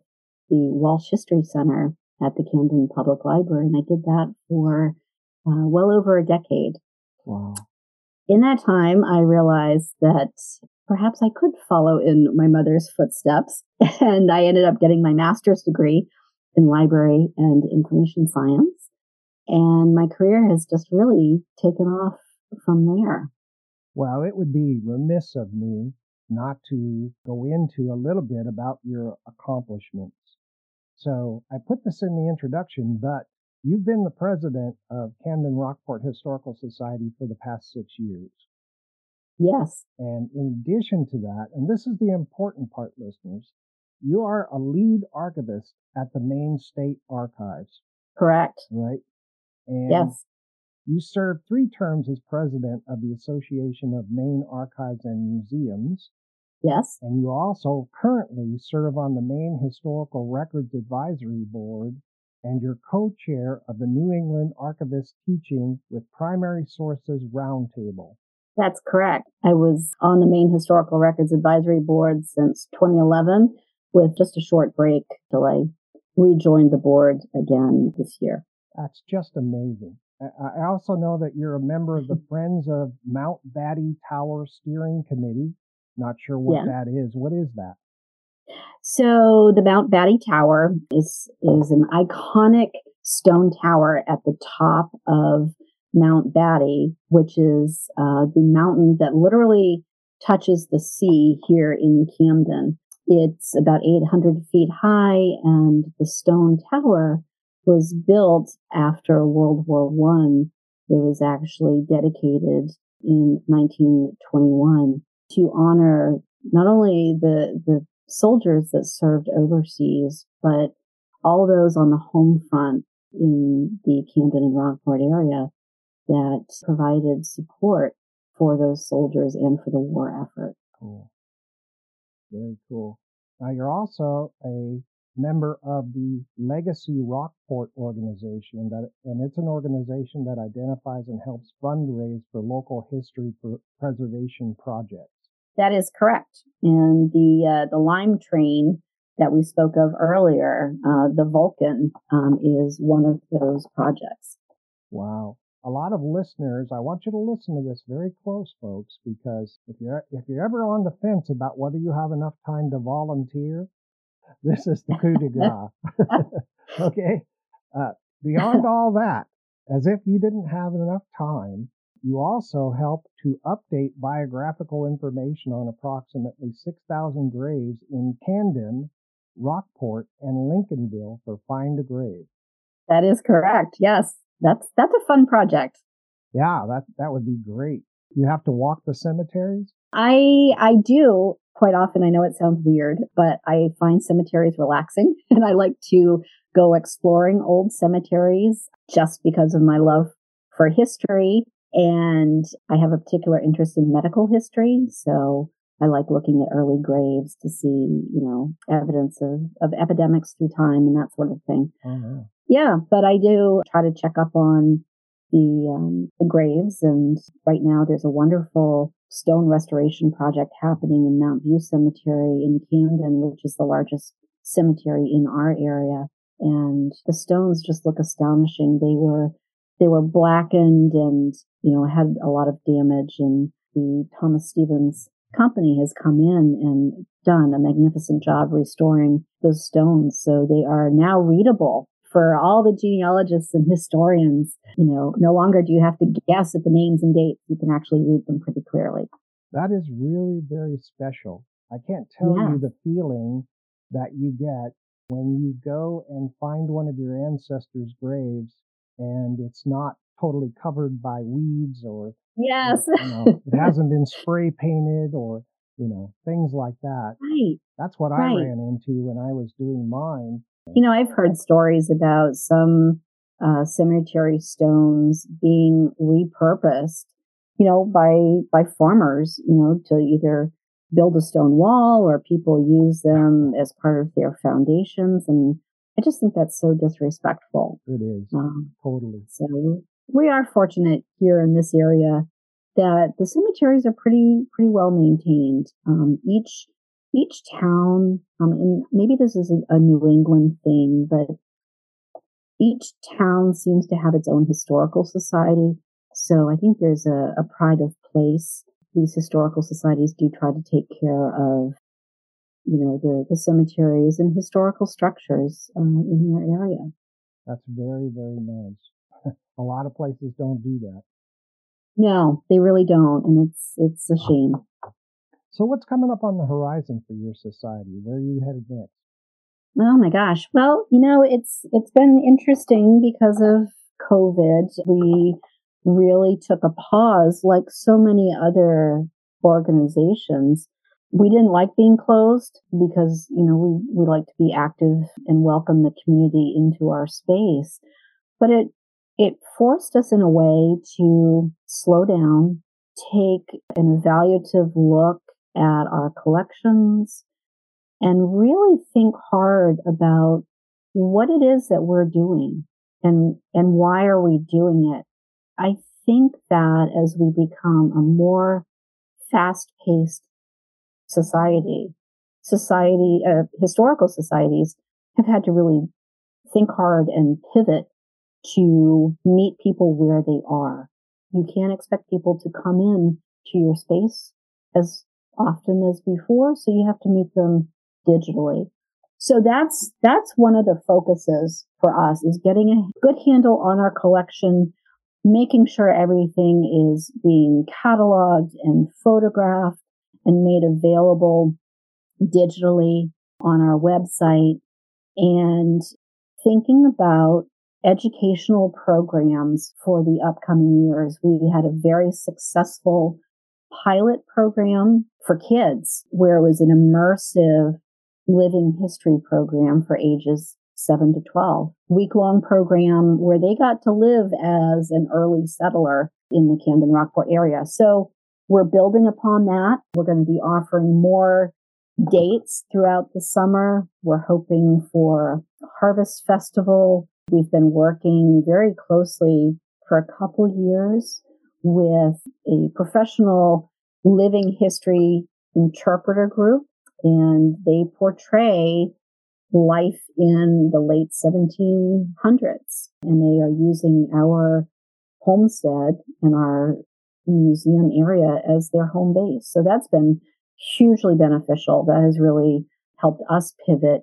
the Walsh History Center at the Camden Public Library. And I did that for uh, well over a decade. Wow in that time, I realized that perhaps I could follow in my mother's footsteps. And I ended up getting my master's degree in library and information science. And my career has just really taken off from there. Well, it would be remiss of me not to go into a little bit about your accomplishments. So I put this in the introduction, but You've been the president of Camden Rockport Historical Society for the past six years. Yes. And in addition to that, and this is the important part, listeners, you are a lead archivist at the Maine State Archives. Correct. Right? And yes. You served three terms as president of the Association of Maine Archives and Museums. Yes. And you also currently serve on the Maine Historical Records Advisory Board and you're co-chair of the New England Archivist Teaching with Primary Sources Roundtable. That's correct. I was on the Maine Historical Records Advisory Board since 2011 with just a short break till I rejoined the board again this year. That's just amazing. I also know that you're a member of the Friends of Mount Battie Tower Steering Committee. Not sure what yeah. that is. What is that? So the Mount Battie Tower is is an iconic stone tower at the top of Mount Battie, which is uh, the mountain that literally touches the sea here in Camden. It's about 800 feet high, and the stone tower was built after World War One. It was actually dedicated in 1921 to honor not only the the soldiers that served overseas, but all those on the home front in the Camden and Rockport area that provided support for those soldiers and for the war effort. Cool. Very cool. Now you're also a member of the Legacy Rockport organization that, and it's an organization that identifies and helps fundraise for local history preservation projects. That is correct. And the uh, the lime train that we spoke of earlier, uh, the Vulcan, um, is one of those projects. Wow. A lot of listeners, I want you to listen to this very close, folks, because if you're if you're ever on the fence about whether you have enough time to volunteer, this is the coup de grace. okay. Uh, beyond all that, as if you didn't have enough time, you also help to update biographical information on approximately 6,000 graves in Camden, Rockport, and Lincolnville for Find a Grave. That is correct. Yes. That's that's a fun project. Yeah, that that would be great. You have to walk the cemeteries? I I do quite often. I know it sounds weird, but I find cemeteries relaxing and I like to go exploring old cemeteries just because of my love for history and I have a particular interest in medical history. So I like looking at early graves to see, you know, evidence of, of epidemics through time and that sort of thing. Mm-hmm. Yeah, but I do try to check up on the um, the graves, and right now there's a wonderful stone restoration project happening in Mount View Cemetery in Camden, which is the largest cemetery in our area. And the stones just look astonishing. They were, they were blackened and, you know, had a lot of damage and the Thomas Stevens company has come in and done a magnificent job restoring those stones. So they are now readable for all the genealogists and historians. You know, no longer do you have to guess at the names and dates. You can actually read them pretty clearly. That is really very special. I can't tell yeah. you the feeling that you get when you go and find one of your ancestors' graves and it's not totally covered by weeds or yes you know, it hasn't been spray painted or you know things like that right that's what right. i ran into when i was doing mine you know i've heard stories about some uh, cemetery stones being repurposed you know by by farmers you know to either build a stone wall or people use them as part of their foundations and I just think that's so disrespectful. It is. Um, totally. So we are fortunate here in this area that the cemeteries are pretty pretty well maintained. Um, each each town, um, and maybe this is a, New England thing, but each town seems to have its own historical society. So I think there's a, a pride of place. These historical societies do try to take care of, you know, the, the cemeteries and historical structures uh, in their area. That's very, very nice. a lot of places don't do that. No, they really don't, and it's it's a shame. So, what's coming up on the horizon for your society? Where are you headed next? Oh my gosh! Well, you know, it's it's been interesting because of COVID. We really took a pause, like so many other organizations. We didn't like being closed because you know we we like to be active and welcome the community into our space, but it it forced us in a way to slow down, take an evaluative look at our collections, and really think hard about what it is that we're doing and, and why are we doing it. I think that as we become a more fast paced society, society, uh, historical societies have had to really think hard and pivot to meet people where they are. You can't expect people to come in to your space as often as before, so you have to meet them digitally. So that's, that's one of the focuses for us is getting a good handle on our collection, making sure everything is being cataloged and photographed and made available digitally on our website and thinking about educational programs for the upcoming years. We had a very successful pilot program for kids where it was an immersive living history program for ages 7 to 12. Week long program where they got to live as an early settler in the Camden Rockport area. So we're building upon that. We're going to be offering more dates throughout the summer. We're hoping for Harvest Festival We've been working very closely for a couple years with a professional living history interpreter group, and they portray life in the late 1700s. And they are using our homestead and our museum area as their home base. So that's been hugely beneficial. That has really helped us pivot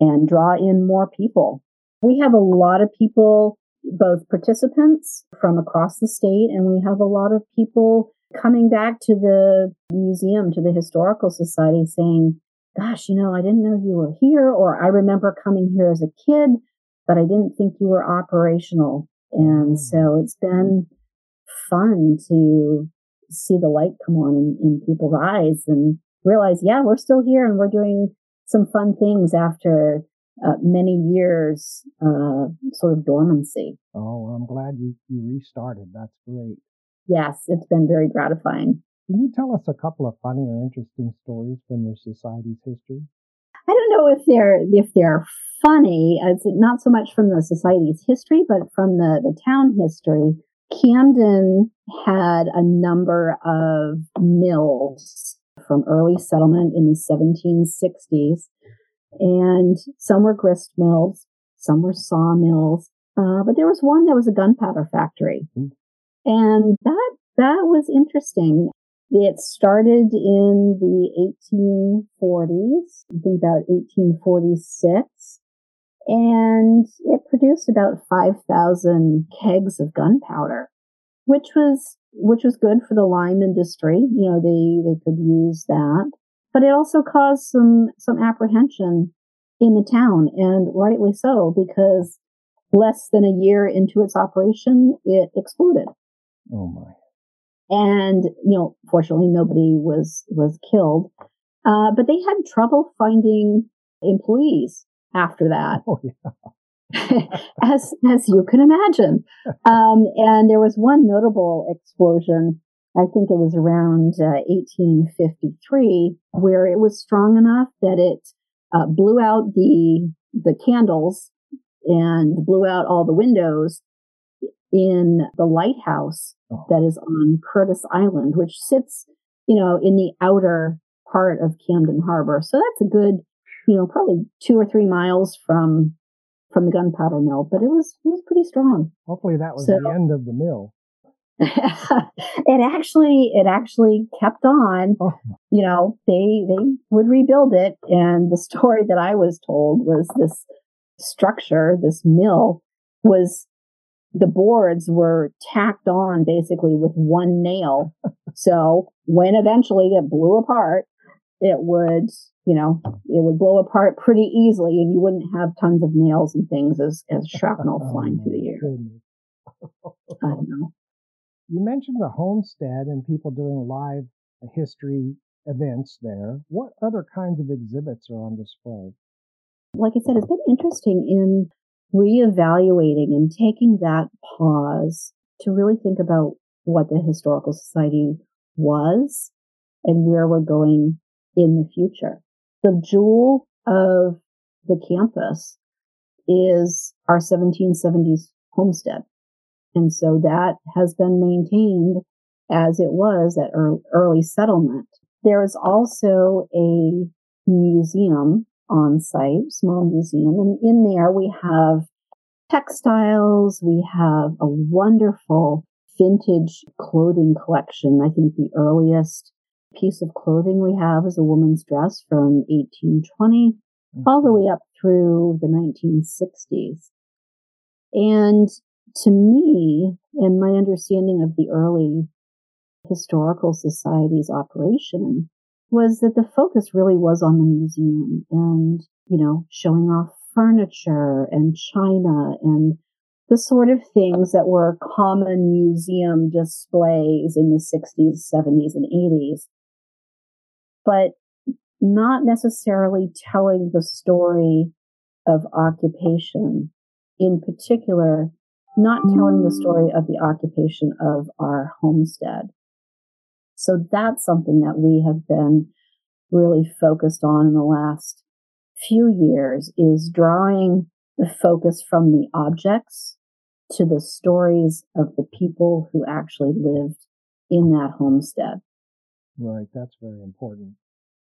and draw in more people we have a lot of people, both participants from across the state, and we have a lot of people coming back to the museum, to the historical society saying, gosh, you know, I didn't know you were here, or I remember coming here as a kid, but I didn't think you were operational. And mm. so it's been fun to see the light come on in, in people's eyes and realize, yeah, we're still here and we're doing some fun things after uh, many years uh, sort of dormancy. Oh, I'm glad you, you restarted. That's great. Yes, it's been very gratifying. Can you tell us a couple of funny or interesting stories from your society's history? I don't know if they're if they're funny. It's not so much from the society's history, but from the, the town history. Camden had a number of mills from early settlement in the 1760s, and some were grist mills, some were sawmills, uh, but there was one that was a gunpowder factory, mm-hmm. and that that was interesting. It started in the 1840s, I think about 1846, and it produced about 5,000 kegs of gunpowder, which was which was good for the lime industry. You know, they they could use that, but it also caused some some apprehension in the town, and rightly so, because less than a year into its operation, it exploded. Oh my! And you know, fortunately, nobody was was killed, uh, but they had trouble finding employees after that. Oh, yeah. as as you can imagine. Um, and there was one notable explosion. I think it was around uh, 1853, where it was strong enough that it uh, blew out the the candles and blew out all the windows in the lighthouse oh. that is on Curtis Island, which sits, you know, in the outer part of Camden Harbor. So that's a good, you know, probably two or three miles from from the gunpowder mill, but it was it was pretty strong. Hopefully, that was so, the end of the mill. it actually it actually kept on. Oh. You know, they they would rebuild it, and the story that I was told was this structure, this mill, was the boards were tacked on basically with one nail. so when eventually it blew apart, it would, you know, it would blow apart pretty easily and you wouldn't have tons of nails and things as, as shrapnel oh, flying through the air. Oh, I know. You mentioned the homestead and people doing live history events there. What other kinds of exhibits are on display? Like I said, it's been interesting in reevaluating and taking that pause to really think about what the Historical Society was and where we're going in the future. The jewel of the campus is our 1770s homestead. And so that has been maintained as it was at early settlement. There is also a museum on site, small museum, and in there we have textiles, we have a wonderful vintage clothing collection. I think the earliest piece of clothing we have is a woman's dress from 1820 mm-hmm. all the way up through the 1960s. And to me, and my understanding of the early historical society's operation was that the focus really was on the museum and, you know, showing off furniture and china and the sort of things that were common museum displays in the 60s, 70s, and 80s but not necessarily telling the story of occupation. In particular, not telling the story of the occupation of our homestead. So that's something that we have been really focused on in the last few years is drawing the focus from the objects to the stories of the people who actually lived in that homestead. Right, that's very important.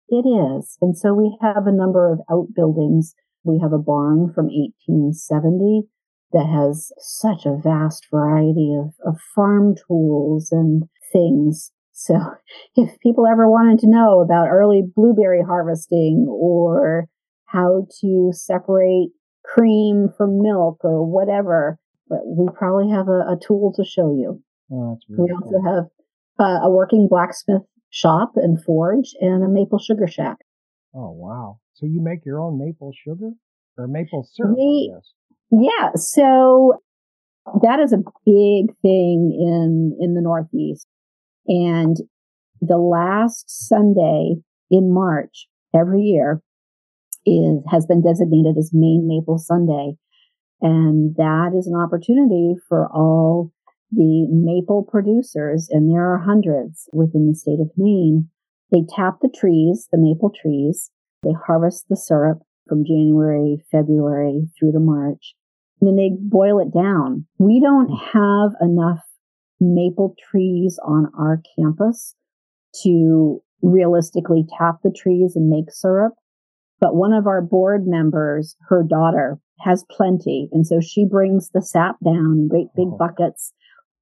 It is. And so we have a number of outbuildings. We have a barn from 1870 that has such a vast variety of, of farm tools and things. So if people ever wanted to know about early blueberry harvesting or how to separate cream from milk or whatever, we probably have a, a tool to show you. Oh, really we also have uh, a working blacksmith shop and forge and a maple sugar shack. Oh wow! So you make your own maple sugar or maple syrup? We, yeah. So that is a big thing in in the Northeast, and the last Sunday in March every year is has been designated as Maine Maple Sunday, and that is an opportunity for all the maple producers, and there are hundreds within the state of Maine, they tap the trees, the maple trees, they harvest the syrup from January, February through to March, then they boil it down. We don't have enough maple trees on our campus to realistically tap the trees and make syrup. But one of our board members, her daughter, has plenty. And so she brings the sap down in great big oh. buckets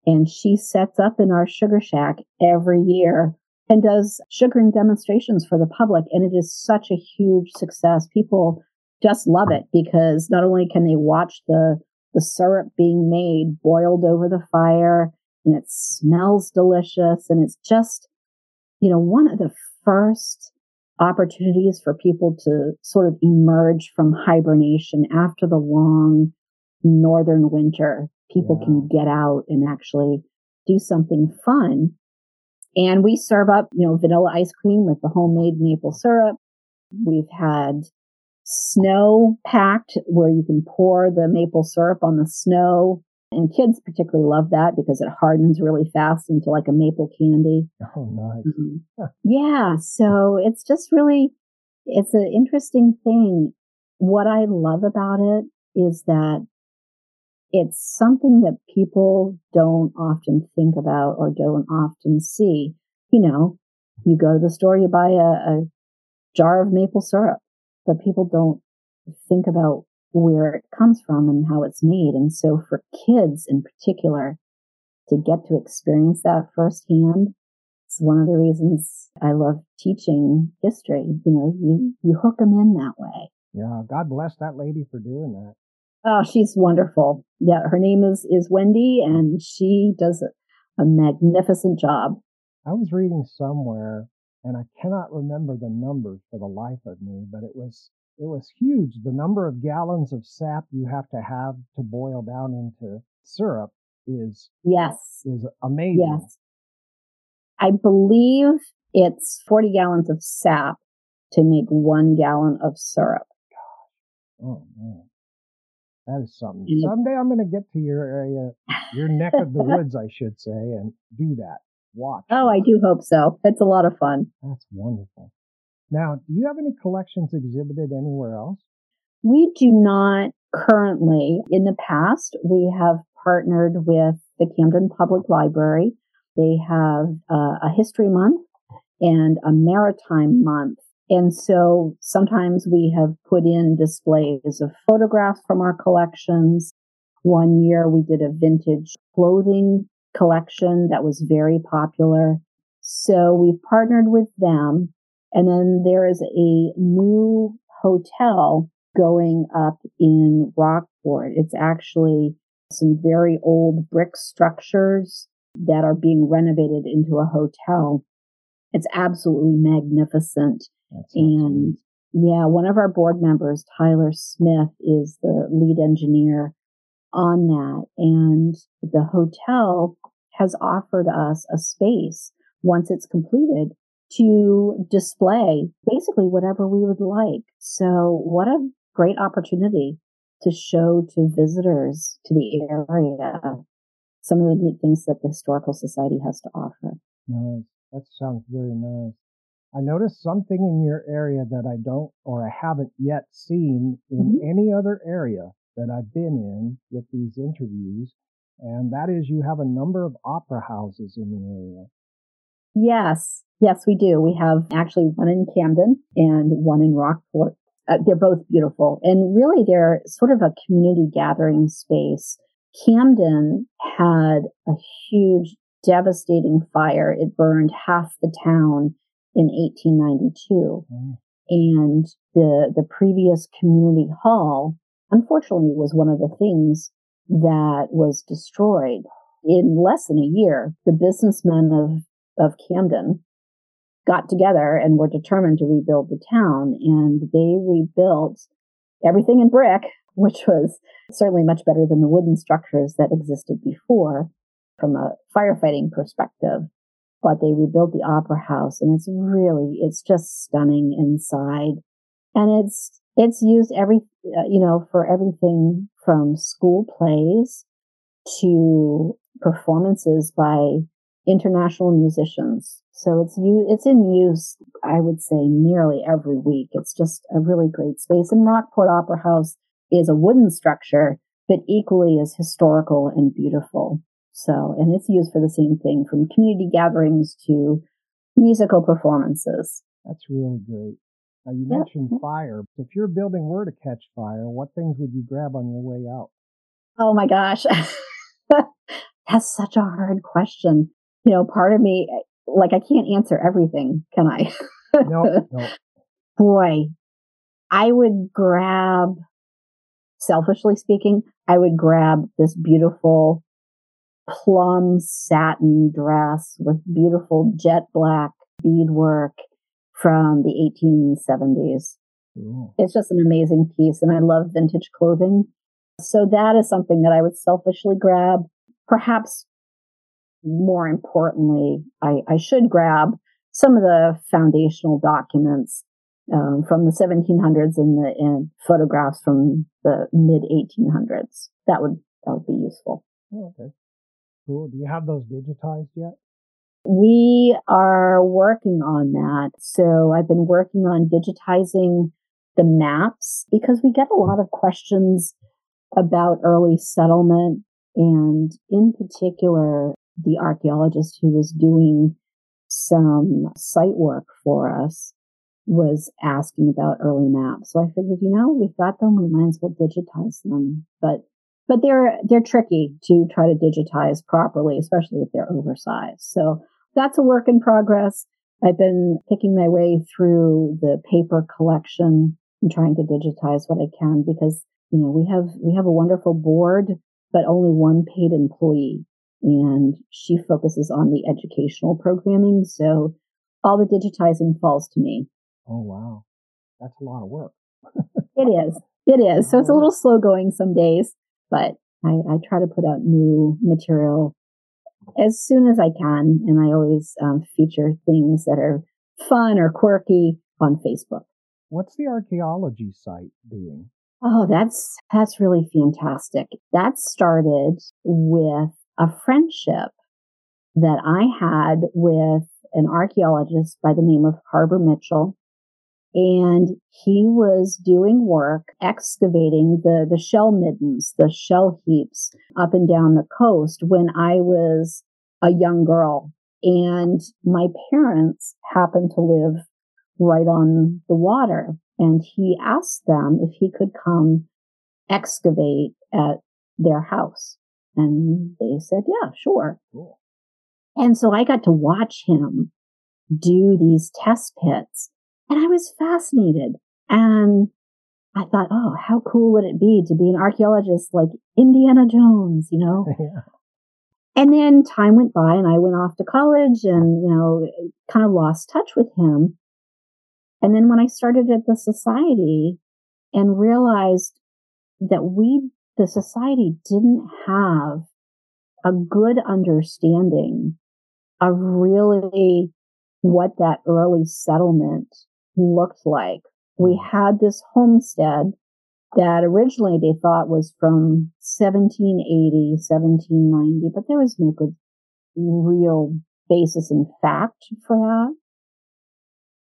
and she sets up in our sugar shack every year and does sugaring demonstrations for the public. And it is such a huge success. People just love it because not only can they watch the, the syrup being made boiled over the fire and it smells delicious and it's just, you know, one of the first opportunities for people to sort of emerge from hibernation after the long northern winter. People yeah. can get out and actually do something fun. And we serve up, you know, vanilla ice cream with the homemade maple syrup. We've had snow packed where you can pour the maple syrup on the snow. And kids particularly love that because it hardens really fast into like a maple candy. Oh, nice. Mm-hmm. yeah. So it's just really, it's an interesting thing. What I love about it is that it's something that people don't often think about or don't often see. You know, you go to the store, you buy a, a jar of maple syrup, but people don't think about where it comes from and how it's made. And so for kids in particular, to get to experience that firsthand, it's one of the reasons I love teaching history. You know, you, you hook them in that way. Yeah. God bless that lady for doing that. Oh, she's wonderful. Yeah. Her name is, is Wendy and she does a, a magnificent job. I was reading somewhere and I cannot remember the numbers for the life of me, but it was it was huge. The number of gallons of sap you have to have to boil down into syrup is yes is amazing. Yes, I believe it's forty gallons of sap to make one gallon of syrup. Gosh. Oh man. That is something. Someday I'm going to get to your area, your neck of the woods, I should say, and do that. Watch. Oh, I do hope so. It's a lot of fun. That's wonderful. Now, do you have any collections exhibited anywhere else? We do not currently. In the past, we have partnered with the Camden Public Library. They have uh, a history month and a maritime month. And so sometimes we have put in displays of photographs from our collections. One year we did a vintage clothing collection that was very popular. So we've partnered with them and then there is a new hotel going up in Rockport. It's actually some very old brick structures that are being renovated into a hotel. It's absolutely magnificent. and yeah, one of our board members, Tyler Smith, is the lead engineer on that. And the hotel has offered us a space once it's completed to display basically whatever we would like. So what a great opportunity to show to visitors to the area some of the neat things that the Historical Society has to offer. Nice. That sounds very nice. I noticed something in your area that I don't or I haven't yet seen in mm-hmm. any other area that I've been in with these interviews, and that is you have a number of opera houses in the area. Yes, yes, we do. We have actually one in Camden and one in Rockport. Uh, they're both beautiful. And really, they're sort of a community gathering space. Camden had a huge, devastating fire. It burned half the town in 1892. Mm. And the, the previous community hall, unfortunately, was one of the things that was destroyed in less than a year. The businessmen of of Camden got together and were determined to rebuild the town. And they rebuilt everything in brick, which was certainly much better than the wooden structures that existed before from a firefighting perspective. But they rebuilt the opera house and it's really, it's just stunning inside. And it's, it's used every, uh, you know, for everything from school plays to performances by international musicians. So it's it's in use, I would say nearly every week. It's just a really great space. And Rockport Opera House is a wooden structure, but equally as historical and beautiful. So, and it's used for the same thing from community gatherings to musical performances. That's really great. Now you mentioned mm-hmm. fire. If your building were to catch fire, what things would you grab on your way out? Oh my gosh. That's such a hard question. You know, part of me, eh, like, I can't answer everything, can I? no, no. Boy, I would grab, selfishly speaking, I would grab this beautiful plum satin dress with beautiful jet black beadwork from the 1870s. Ooh. It's just an amazing piece, and I love vintage clothing. So that is something that I would selfishly grab. Perhaps more importantly, I, I should grab some of the foundational documents um, from the 1700s and the and photographs from the mid 1800s. That would that would be useful. Oh, okay, cool. Do you have those digitized yet? We are working on that. So I've been working on digitizing the maps because we get a lot of questions about early settlement and in particular the archaeologist who was doing some site work for us was asking about early maps. So I figured, you know, we've got them, we might as well digitize them. But but they're they're tricky to try to digitize properly, especially if they're oversized. So that's a work in progress. I've been picking my way through the paper collection and trying to digitize what I can because, you know, we have, we have a wonderful board, but only one paid employee and she focuses on the educational programming. So all the digitizing falls to me. Oh, wow. That's a lot of work. it is. It is. So it's a little slow going some days, but I, I try to put out new material as soon as I can. And I always um, feature things that are fun or quirky on Facebook. What's the archaeology site doing? Oh, that's, that's really fantastic. That started with a friendship that I had with an archaeologist by the name of Harbor Mitchell. And he was doing work excavating the, the shell middens, the shell heaps up and down the coast when I was a young girl. And my parents happened to live right on the water. And he asked them if he could come excavate at their house. And they said, yeah, sure. Cool. And so I got to watch him do these test pits and I was fascinated. And I thought, oh, how cool would it be to be an archaeologist like Indiana Jones, you know? yeah. And then time went by and I went off to college and, you know, kind of lost touch with him. And then when I started at the society and realized that we, the society didn't have a good understanding of really what that early settlement looked like. We hmm. had this homestead that originally they thought was from 1780, 1790, but there was no good real basis in fact for that.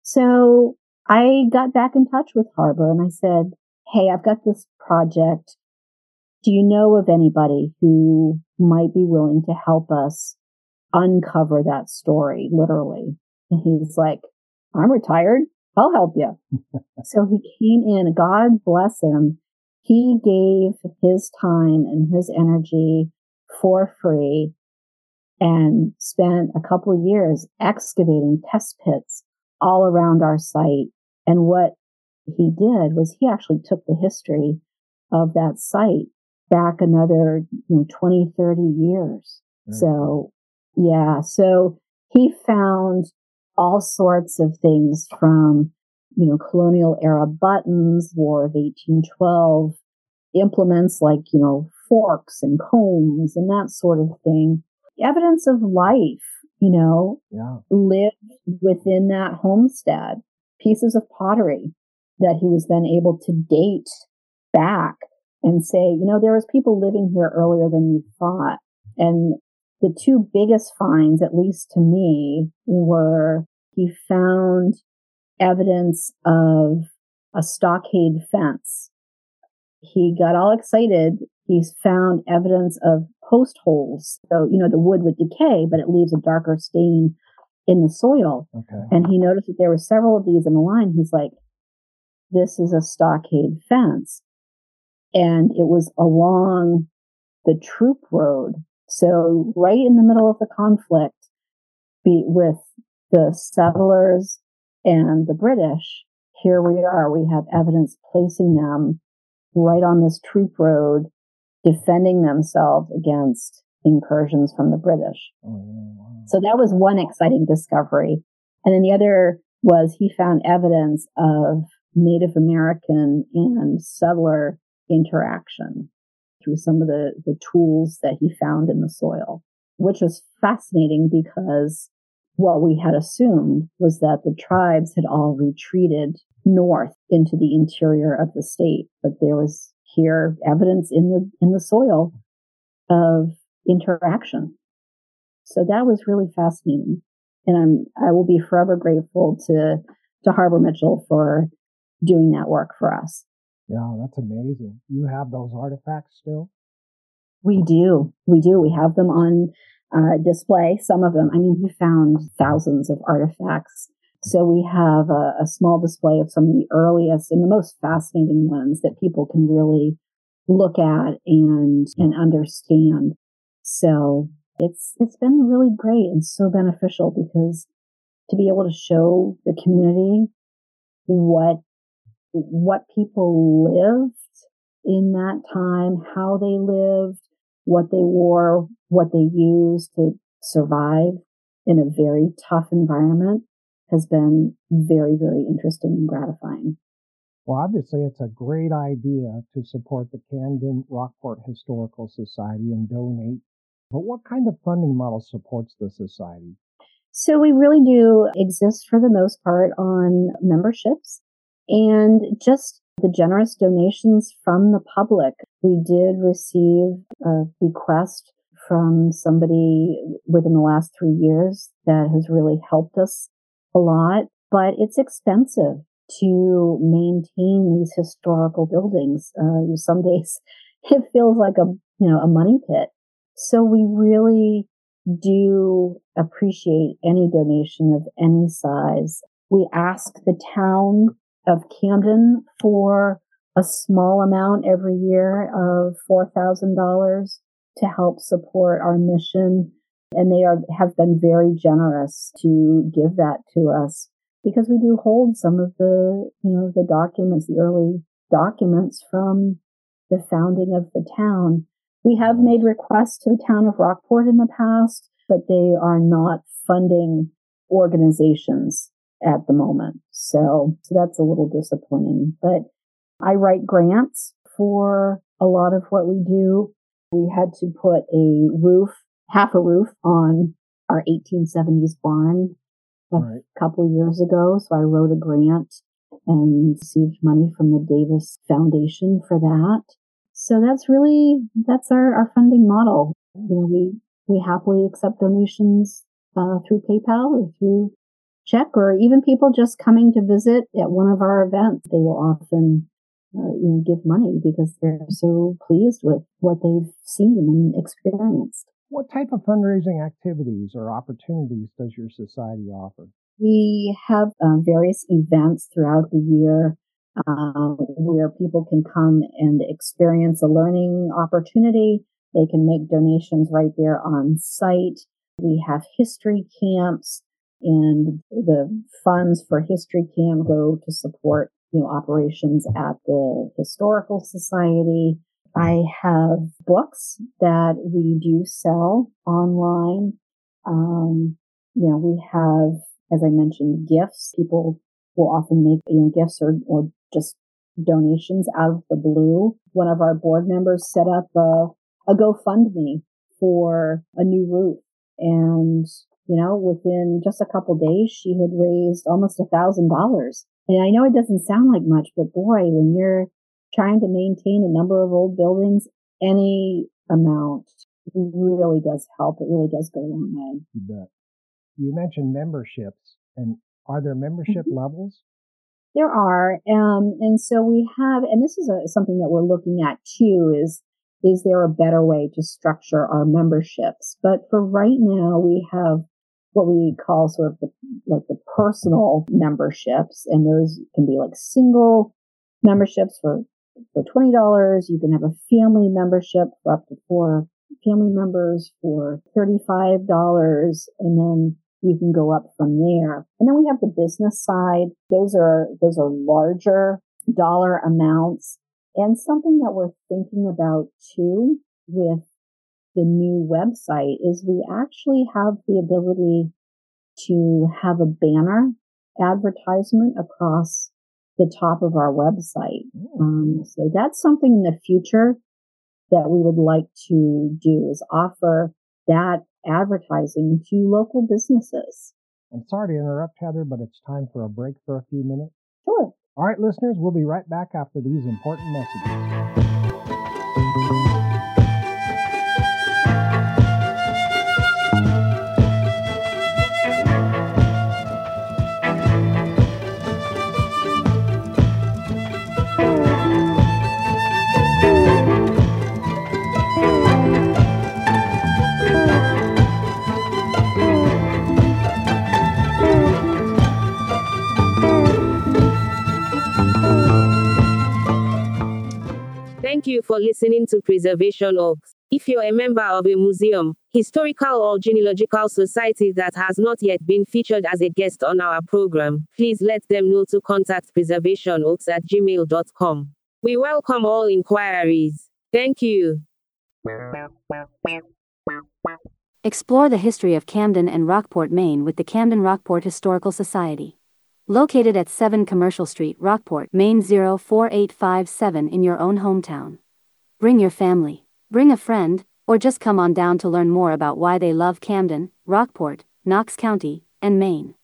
So I got back in touch with Harbor and I said, Hey, I've got this project. Do you know of anybody who might be willing to help us uncover that story, literally? And he's like, I'm retired. I'll help you. so he came in, God bless him. He gave his time and his energy for free and spent a couple of years excavating test pits all around our site. And what he did was he actually took the history of that site back another, you know, 20, 30 years. Mm-hmm. So yeah, so he found all sorts of things from, you know, colonial era buttons, War of 1812, implements like, you know, forks and combs and that sort of thing. Evidence of life, you know, yeah. lived within that homestead, pieces of pottery that he was then able to date back and say, you know, there was people living here earlier than you thought. And the two biggest finds, at least to me, were he found evidence of a stockade fence. He got all excited. He found evidence of post holes. So, you know, the wood would decay, but it leaves a darker stain in the soil. Okay. And he noticed that there were several of these in the line. He's like, this is a stockade fence. And it was along the troop road. So right in the middle of the conflict be, with the settlers and the British, here we are. We have evidence placing them right on this troop road, defending themselves against incursions from the British. Oh, wow. So that was one exciting discovery. And then the other was he found evidence of Native American and settler interaction through some of the, the tools that he found in the soil, which was fascinating because what we had assumed was that the tribes had all retreated north into the interior of the state, but there was here evidence in the in the soil of interaction. So that was really fascinating. And I'm I will be forever grateful to to Harbor Mitchell for doing that work for us. Yeah, that's amazing. You have those artifacts still? We do. We do. We have them on uh, display. Some of them. I mean, he found thousands of artifacts. So we have a, a, small display of some of the earliest and the most fascinating ones that people can really look at and and understand. So it's it's been really great and so beneficial because to be able to show the community what what people lived in that time, how they lived, what they wore, what they use to survive in a very tough environment has been very, very interesting and gratifying. Well, obviously, it's a great idea to support the Camden Rockport Historical Society and donate. But what kind of funding model supports the society? So we really do exist for the most part on memberships and just the generous donations from the public. We did receive a bequest from somebody within the last three years that has really helped us a lot, but it's expensive to maintain these historical buildings. Uh, some days it feels like a, you know, a money pit. So we really do appreciate any donation of any size. We ask the town of Camden for a small amount every year of $4,000 to help support our mission. And they are, have been very generous to give that to us because we do hold some of the, you know, the documents, the early documents from the founding of the town. We have made requests to the town of Rockport in the past, but they are not funding organizations at the moment. So, so that's a little disappointing, but I write grants for a lot of what we do. We had to put a roof, half a roof on our 1870s barn a right. couple years ago. So I wrote a grant and received money from the Davis Foundation for that. So that's really, that's our, our funding model. You know, we, we happily accept donations uh, through PayPal or through check or even people just coming to visit at one of our events. They will often uh, you know, give money because they're so pleased with what they've seen and experienced. What type of fundraising activities or opportunities does your society offer? We have uh, various events throughout the year uh, where people can come and experience a learning opportunity. They can make donations right there on site. We have history camps and the funds for history camp go to support you know operations at the historical society. I have books that we do sell online. Um, you know we have as i mentioned gifts. People will often make you know gifts or, or just donations out of the blue. One of our board members set up a, a gofundme for a new roof. And you know, within just a couple days, she had raised almost a thousand dollars. And I know it doesn't sound like much, but boy, when you're trying to maintain a number of old buildings, any amount really does help. It really does go a long way. You bet. You mentioned memberships, and are there membership mm-hmm. levels? There are, um, and so we have, and this is a, something that we're looking at too. Is is there a better way to structure our memberships? But for right now, we have what we call sort of the, like the personal memberships. And those can be like single memberships for, for $20. You can have a family membership for up to four family members for $35. And then you can go up from there. And then we have the business side. Those are, those are larger dollar amounts. And something that we're thinking about too with the new website is we actually have the ability to have a banner advertisement across the top of our website. Um, so that's something in the future that we would like to do is offer that advertising to local businesses. I'm sorry to interrupt, Heather, but it's time for a break for a few minutes. Sure. All right, listeners, we'll be right back after these important messages. Thank you for listening to Preservation Oaks. If you're a member of a museum, historical or genealogical society that has not yet been featured as a guest on our program, please let them know to contact preservationoaks at gmail.com. We welcome all inquiries. Thank you. Explore the history of Camden and Rockport, Maine with the Camden Rockport Historical Society. Located at 7 Commercial Street, Rockport, Maine 04857 in your own hometown. Bring your family, bring a friend, or just come on down to learn more about why they love Camden, Rockport, Knox County, and Maine.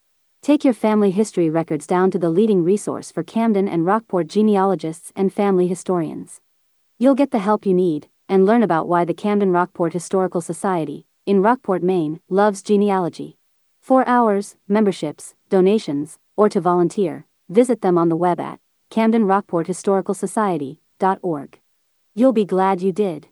Take your family history records down to the leading resource for Camden and Rockport genealogists and family historians. You'll get the help you need and learn about why the Camden Rockport Historical Society, in Rockport, Maine, loves genealogy. For hours, memberships, donations, or to volunteer, visit them on the web at camdenrockporthistoricalsociety.org. You'll be glad you did.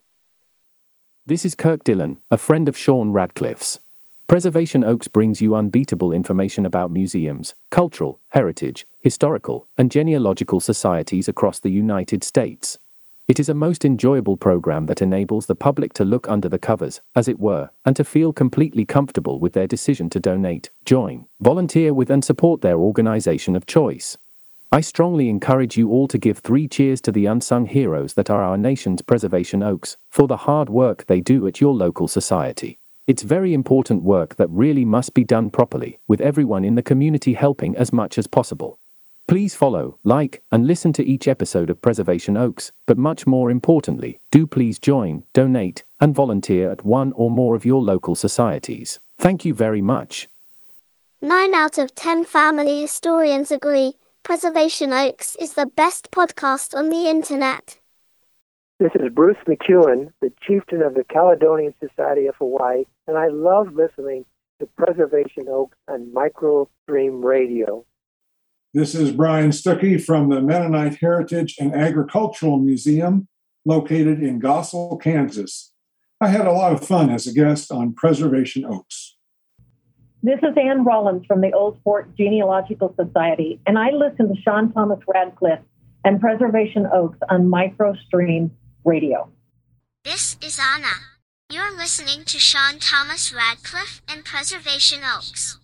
This is Kirk Dillon, a friend of Sean Radcliffe's. Preservation Oaks brings you unbeatable information about museums, cultural, heritage, historical, and genealogical societies across the United States. It is a most enjoyable program that enables the public to look under the covers, as it were, and to feel completely comfortable with their decision to donate, join, volunteer with, and support their organization of choice. I strongly encourage you all to give three cheers to the unsung heroes that are our nation's Preservation Oaks for the hard work they do at your local society. It's very important work that really must be done properly, with everyone in the community helping as much as possible. Please follow, like, and listen to each episode of Preservation Oaks, but much more importantly, do please join, donate, and volunteer at one or more of your local societies. Thank you very much. Nine out of ten family historians agree Preservation Oaks is the best podcast on the internet. This is Bruce McEwen, the chieftain of the Caledonian Society of Hawaii, and I love listening to Preservation Oaks on Micro Microstream Radio. This is Brian Stuckey from the Mennonite Heritage and Agricultural Museum, located in Goessel, Kansas. I had a lot of fun as a guest on Preservation Oaks. This is Ann Rollins from the Old Fort Genealogical Society, and I listen to Sean Thomas Radcliffe and Preservation Oaks on Microstream Radio. This is Anna. You're listening to Sean Thomas Radcliffe and Preservation Oaks.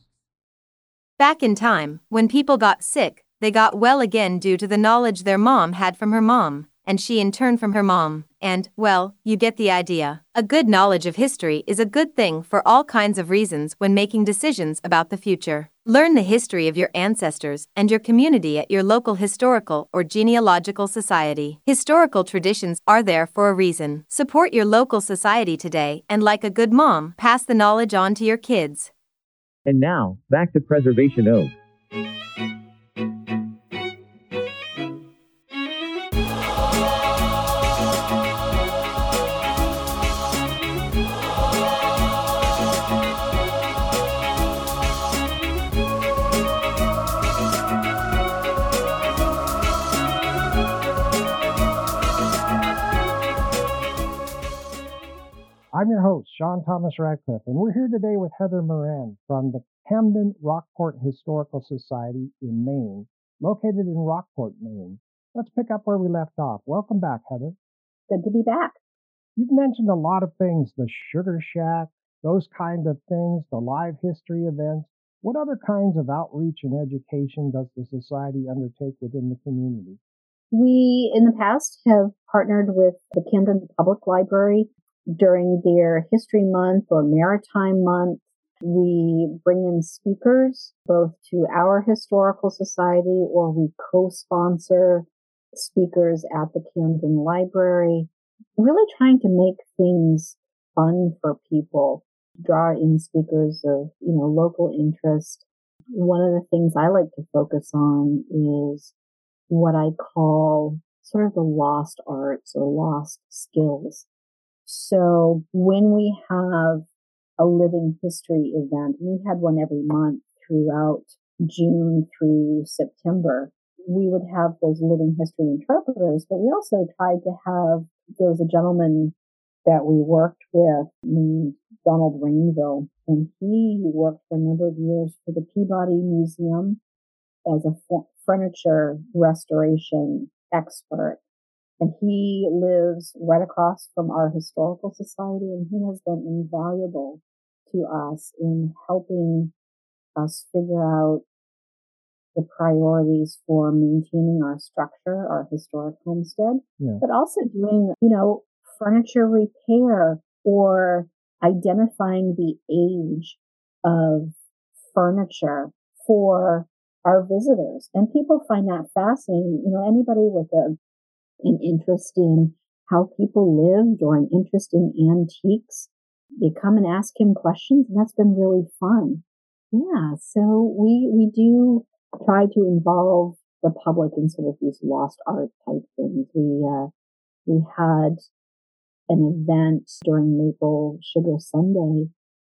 Back in time, when people got sick, they got well again due to the knowledge their mom had from her mom, and she in turn from her mom, and, well, you get the idea. A good knowledge of history is a good thing for all kinds of reasons when making decisions about the future. Learn the history of your ancestors and your community at your local historical or genealogical society. Historical traditions are there for a reason. Support your local society today and, like a good mom, pass the knowledge on to your kids. And now, back to Preservation Oaks. I'm your host, Sean Thomas Radcliffe, and we're here today with Heather Moran from the Camden Rockport Historical Society in Maine, located in Rockport, Maine. Let's pick up where we left off. Welcome back, Heather. Good to be back. You've mentioned a lot of things the Sugar Shack, those kind of things, the live history events. What other kinds of outreach and education does the Society undertake within the community? We, in the past, have partnered with the Camden Public Library during their History Month or Maritime Month. We bring in speakers both to our historical society or we co-sponsor speakers at the Camden Library. Really trying to make things fun for people, draw in speakers of, you know, local interest. One of the things I like to focus on is what I call sort of the lost arts or lost skills. So when we have a living history event, we had one every month throughout June through September, we would have those living history interpreters, but we also tried to have, there was a gentleman that we worked with named Donald Rainville, and he worked for a number of years for the Peabody Museum as a furniture restoration expert. And he lives right across from our historical society and he has been invaluable to us in helping us figure out the priorities for maintaining our structure, our historic homestead, yeah. but also doing, you know, furniture repair or identifying the age of furniture for our visitors. And people find that fascinating. You know, anybody with a, an interest in how people lived or an interest in antiques, they come and ask him questions and that's been really fun. Yeah. So we, we do try to involve the public in sort of these lost art type things. We, uh, we had an event during Maple Sugar Sunday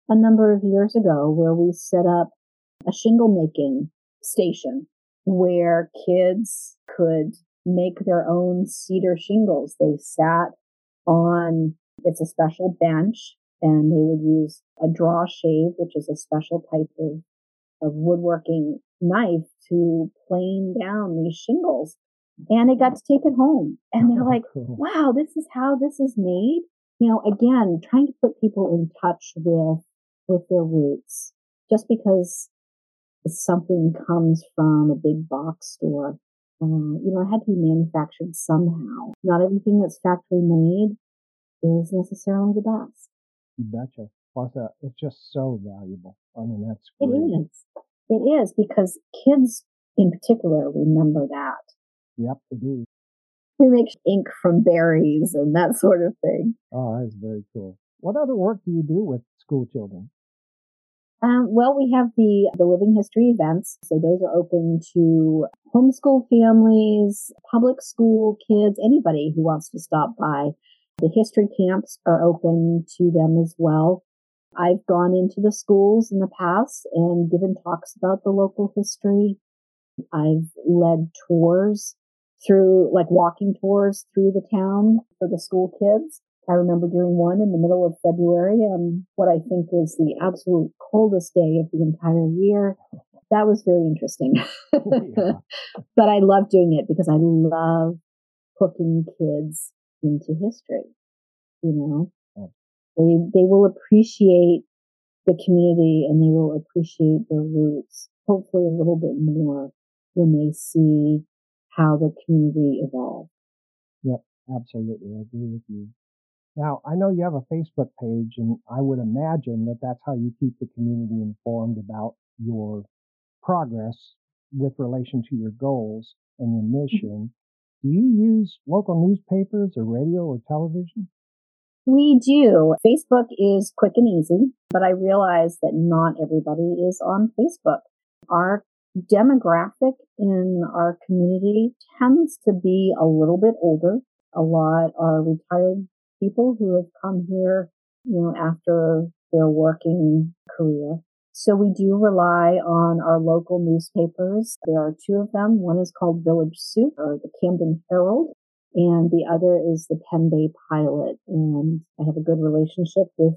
a number of years ago where we set up a shingle making station where kids could make their own cedar shingles. They sat on, it's a special bench and they would use a draw shave, which is a special type of, of woodworking knife to plane down these shingles. And they got to take it home. And they're oh, like, wow, this is how this is made. You know, again, trying to put people in touch with, with their roots. Just because something comes from a big box store, uh, you know, it had to be manufactured somehow. Not everything that's factory made is necessarily the best. You betcha. Plus, uh, it's just so valuable. I mean, that's great. It is. It is because kids in particular remember that. Yep, they do. We make ink from berries and that sort of thing. Oh, that's very cool. What other work do you do with school children? Um, well, we have the, the living history events. So those are open to homeschool families, public school kids, anybody who wants to stop by. The history camps are open to them as well. I've gone into the schools in the past and given talks about the local history. I've led tours through, like walking tours through the town for the school kids. I remember doing one in the middle of February on what I think was the absolute coldest day of the entire year. That was very interesting. but I love doing it because I love hooking kids into history. You know, they, they will appreciate the community and they will appreciate their roots, hopefully a little bit more when they see how the community evolved. Yep, absolutely. I agree with you. Now, I know you have a Facebook page, and I would imagine that that's how you keep the community informed about your progress with relation to your goals and your mm-hmm. mission. Do you use local newspapers or radio or television? We do. Facebook is quick and easy, but I realize that not everybody is on Facebook. Our demographic in our community tends to be a little bit older. A lot are retired people who have come here, you know, after their working career. So we do rely on our local newspapers. There are two of them. One is called Village Soup or the Camden Herald. and the other is the Penn Bay Pilot. And I have a good relationship with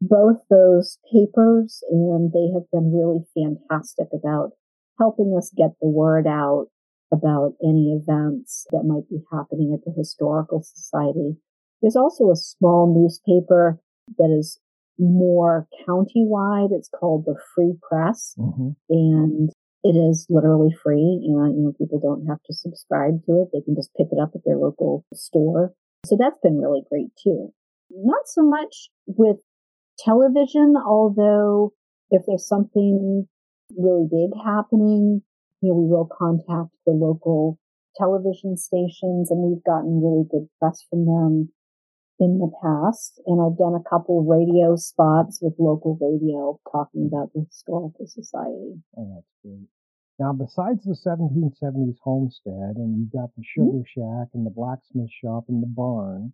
both those papers, and they have been really fantastic about helping us get the word out about any events that might be happening at the Historical Society. There's also a small newspaper that is more countywide. It's called the Free Press, mm-hmm. and it is literally free. And, you know, people don't have to subscribe to it. They can just pick it up at their local store. So that's been really great too. Not so much with television, although if there's something really big happening, you know, we will contact the local television stations and we've gotten really good press from them in the past. And I've done a couple radio spots with local radio talking about the Historical Society. Oh, that's great. Now, besides the 1770s homestead, and you've got the sugar mm-hmm. shack and the blacksmith shop and the barn,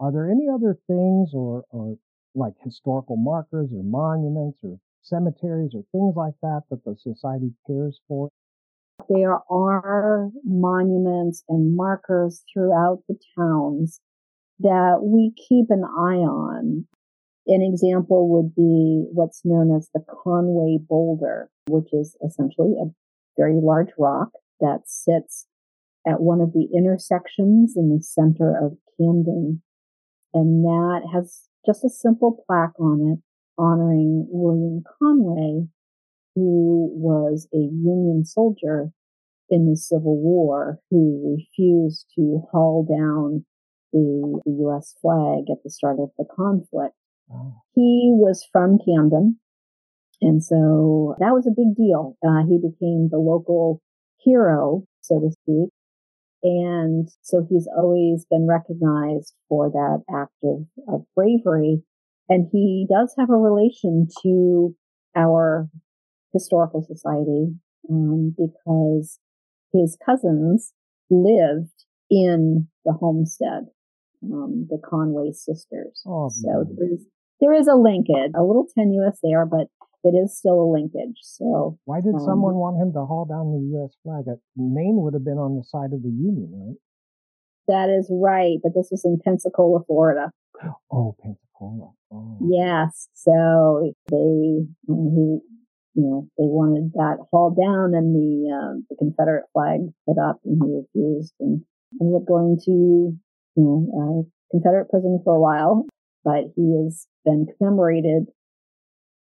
are there any other things or, or like historical markers or monuments or cemeteries or things like that that the society cares for? There are monuments and markers throughout the towns that we keep an eye on. An example would be what's known as the Conway Boulder, which is essentially a very large rock that sits at one of the intersections in the center of Camden. And that has just a simple plaque on it honoring William Conway, who was a Union soldier in the Civil War who refused to haul down the, the U.S. flag at the start of the conflict. Oh. He was from Camden, and so that was a big deal. Uh, he became the local hero, so to speak. And so he's always been recognized for that act of, of bravery. And he does have a relation to our historical society um, because his cousins lived in the homestead, um, the Conway sisters. Oh, so there's, there is a linkage, a little tenuous there, but it is still a linkage. So why did um, someone want him to haul down the U.S. flag? Maine would have been on the side of the Union, right? That is right, but this was in Pensacola, Florida. Oh, Pensacola. Oh. Yes. So they, he, you know, they wanted that hauled down and the, um, the Confederate flag put up and he refused and ended up going to, you know, uh, Confederate prison for a while, but he has been commemorated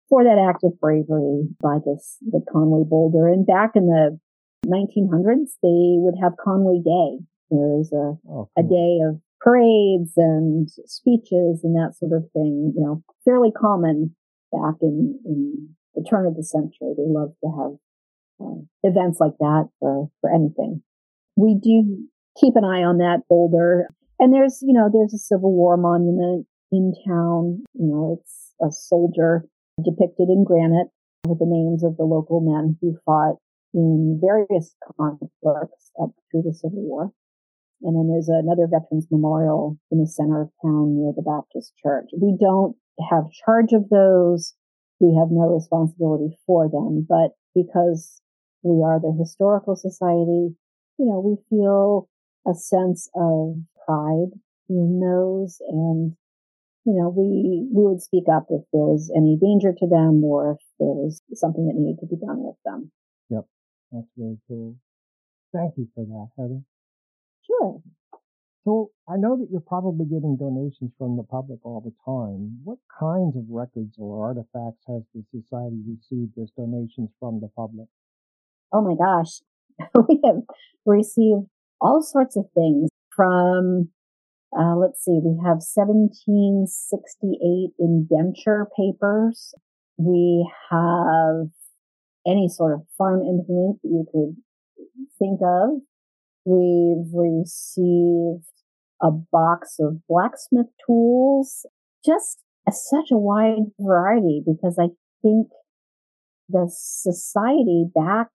for that act of bravery by this, the Conway Boulder. And back in the 1900s, they would have Conway Day. There was a, oh, cool. a day of parades and speeches and that sort of thing, you know, fairly common back in, in the turn of the century. They loved to have uh, events like that for, for anything. We do keep an eye on that boulder. And there's, you know, there's a Civil War monument in town. You know, it's a soldier depicted in granite with the names of the local men who fought in various conflicts up through the Civil War. And then there's another veterans memorial in the center of town near the Baptist church. We don't have charge of those. We have no responsibility for them, but because we are the historical society, you know, we feel a sense of pride in those and you know, we, we would speak up if there was any danger to them or if there was something that needed to be done with them. Yep. That's very cool. Thank you for that, Heather. Sure. So I know that you're probably getting donations from the public all the time. What kinds of records or artifacts has the society received as donations from the public? Oh my gosh. we have received all sorts of things from uh, let's see, we have 1768 indenture papers. We have any sort of farm implement that you could think of. We've received a box of blacksmith tools, just a, such a wide variety because I think the society back,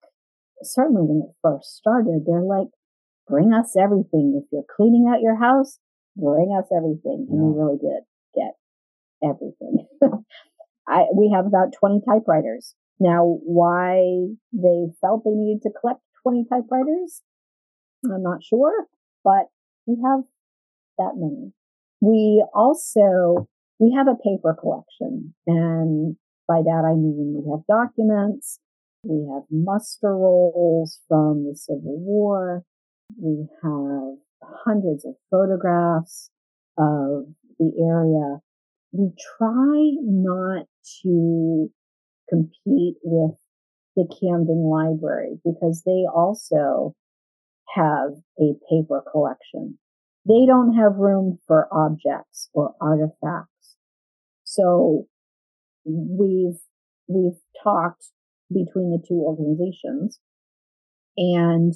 certainly when it first started, they're like, bring us everything. If you're cleaning out your house, bring us everything. And yeah. we really did get everything. I, we have about 20 typewriters. Now, why they felt they needed to collect 20 typewriters, I'm not sure, but we have that many. We also, we have a paper collection and by that I mean we have documents, we have muster rolls from the Civil War, we have hundreds of photographs of the area. We try not to compete with the Camden Library because they also have a paper collection. They don't have room for objects or artifacts. So we've, we've talked between the two organizations and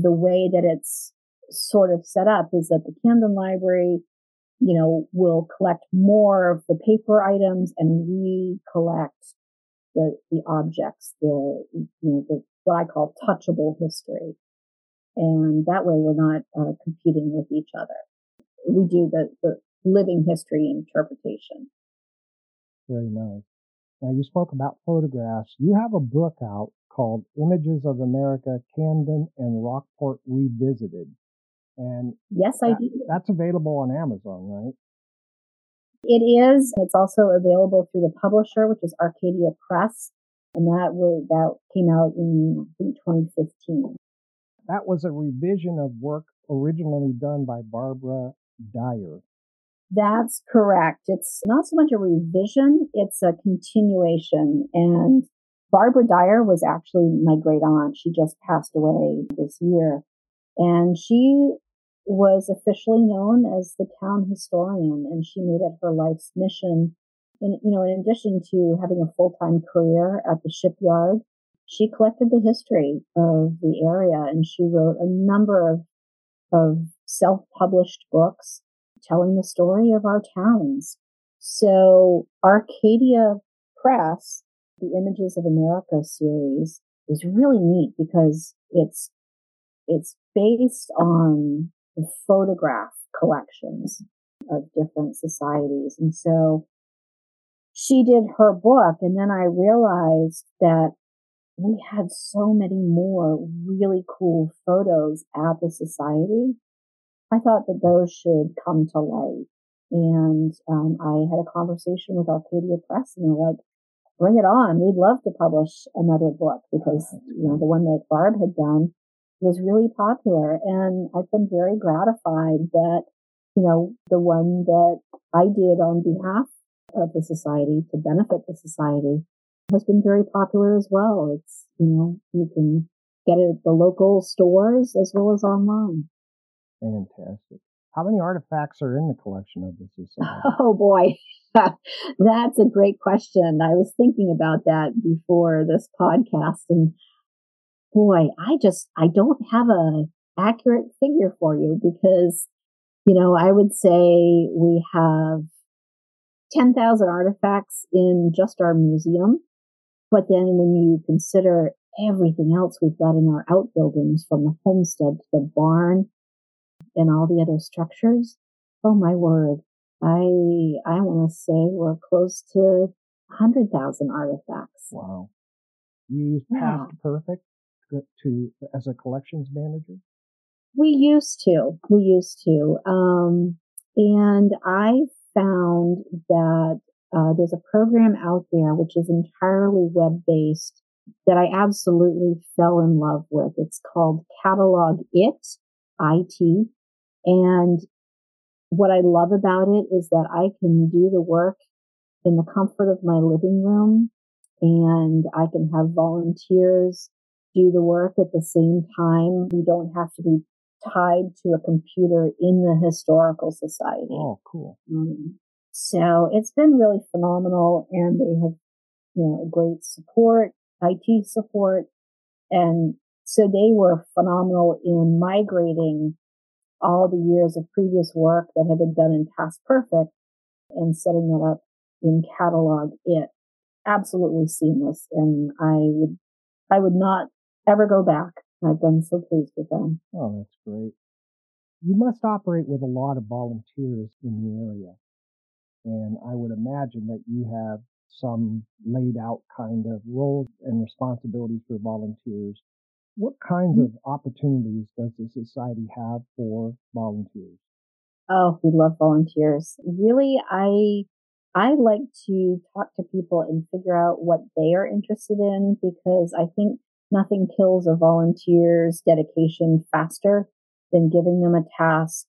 the way that it's sort of set up is that the Camden Library, you know, will collect more of the paper items and we collect the, the objects, the, you know, the, what I call touchable history. And that way we're not uh, competing with each other. We do the, the living history interpretation. Very nice. Now you spoke about photographs. You have a book out called Images of America, Camden and Rockport Revisited. And yes, I do. That's available on Amazon, right? It is. It's also available through the publisher, which is Arcadia Press, and that was that came out in I think 2015. That was a revision of work originally done by Barbara Dyer. That's correct. It's not so much a revision, it's a continuation. And Barbara Dyer was actually my great aunt. She just passed away this year. And she was officially known as the town historian and she made it her life's mission. And, you know, in addition to having a full-time career at the shipyard, she collected the history of the area and she wrote a number of, of self-published books telling the story of our towns. So Arcadia Press, the Images of America series is really neat because it's, it's based on the photograph collections of different societies. And so she did her book and then I realized that we had so many more really cool photos at the society. I thought that those should come to light. And um, I had a conversation with Arcadia Press and they're like, bring it on. We'd love to publish another book because, you know, the one that Barb had done was really popular. And I've been very gratified that, you know, the one that I did on behalf of the society to benefit the society has been very popular as well. It's, you know, you can get it at the local stores as well as online. Fantastic. How many artifacts are in the collection of the society? Oh boy. That's a great question. I was thinking about that before this podcast and boy, I just, I don't have a accurate figure for you because, you know, I would say we have 10,000 artifacts in just our museum. But then when you consider everything else we've got in our outbuildings from the homestead to the barn and all the other structures, oh my word. I, I want to say we're close to 100,000 artifacts. Wow. You use Past yeah. Perfect to as a collections manager? We used to. We used to. Um, and I found that uh, there's a program out there which is entirely web based that I absolutely fell in love with. It's called Catalog It, IT. And what I love about it is that I can do the work in the comfort of my living room and I can have volunteers do the work at the same time. We don't have to be tied to a computer in the historical society. Oh, cool. Um, so it's been really phenomenal and they have, you know, great support, IT support. And so they were phenomenal in migrating all the years of previous work that had been done in PastPerfect and setting that up in Catalog It. Absolutely seamless. And I would, I would not ever go back. I've been so pleased with them. Oh, that's great. You must operate with a lot of volunteers in the area. And I would imagine that you have some laid out kind of roles and responsibilities for volunteers. What kinds hmm? of opportunities does the society have for volunteers? Oh, we love volunteers. Really, I I like to talk to people and figure out what they are interested in because I think nothing kills a volunteer's dedication faster than giving them a task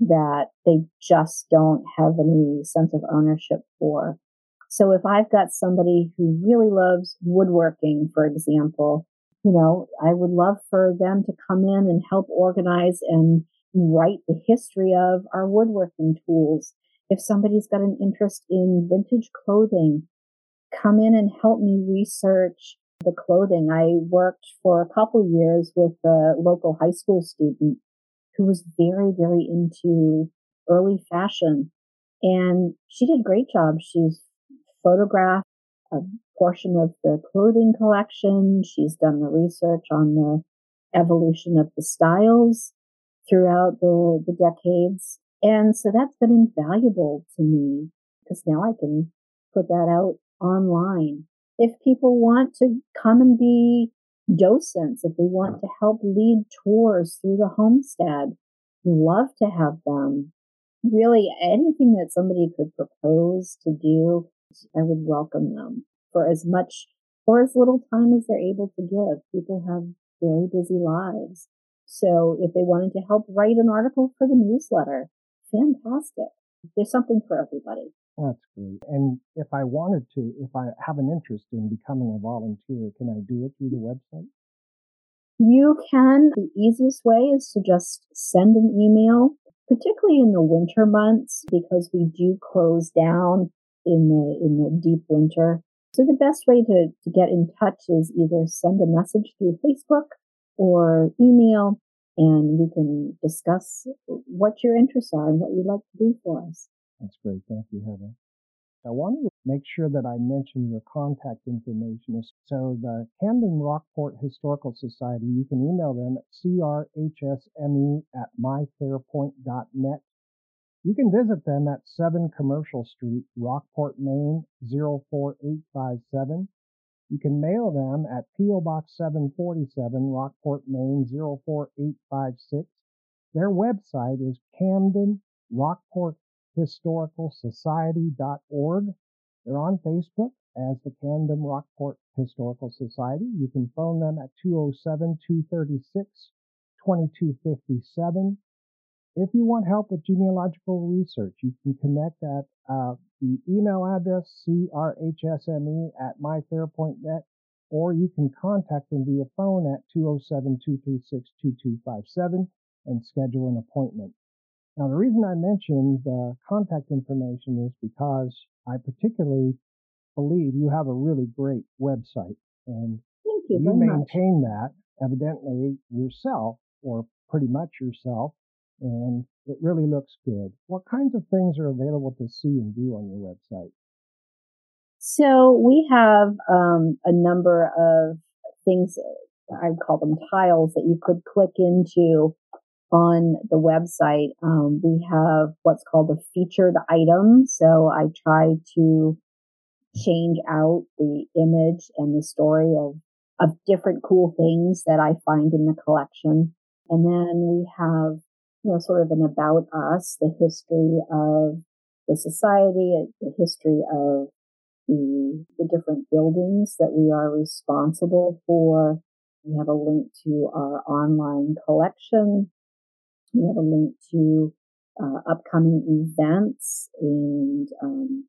that they just don't have any sense of ownership for. So if I've got somebody who really loves woodworking, for example, you know, I would love for them to come in and help organize and write the history of our woodworking tools. If somebody's got an interest in vintage clothing, come in and help me research the clothing. I worked for a couple years with a local high school student who was very, very into early fashion. And she did a great job. She's photographed a portion of the clothing collection. She's done the research on the evolution of the styles throughout the, the decades. And so that's been invaluable to me because now I can put that out online. If people want to come and be docents, if we want to help lead tours through the homestead, love to have them. Really, anything that somebody could propose to do, I would welcome them for as much or as little time as they're able to give. People have very busy lives. So if they wanted to help write an article for the newsletter, fantastic. There's something for everybody. That's great. And if I wanted to, if I have an interest in becoming a volunteer, can I do it through the website? You can. The easiest way is to just send an email, particularly in the winter months, because we do close down in the, in the deep winter. So the best way to, to get in touch is either send a message through Facebook or email and we can discuss what your interests are and what you'd like to do for us. That's great. Thank you, Heather. I wanted to make sure that I mention your contact information. So the Camden Rockport Historical Society, you can email them at crhsme at myfairpoint.net. You can visit them at 7 Commercial Street, Rockport, Maine 04857. You can mail them at P.O. Box 747, Rockport, Maine 04856. Their website is Camden Rockport historicalsociety.org. They're on Facebook as the Camden Rockport Historical Society. You can phone them at 207 236 2257. If you want help with genealogical research, you can connect at uh, the email address crhsme at myfairpoint.net, or you can contact them via phone at 207 236 2257 and schedule an appointment. Now, the reason I mentioned the contact information is because I particularly believe you have a really great website and Thank you, you maintain much. that evidently yourself or pretty much yourself and it really looks good. What kinds of things are available to see and do on your website? So we have um, a number of things, I call them tiles that you could click into on the website. Um, we have what's called a featured item. So I try to change out the image and the story of, of different cool things that I find in the collection. And then we have, you know, sort of an about us, the history of the society, the history of the, the different buildings that we are responsible for. We have a link to our online collection. We have a link to uh, upcoming events and um,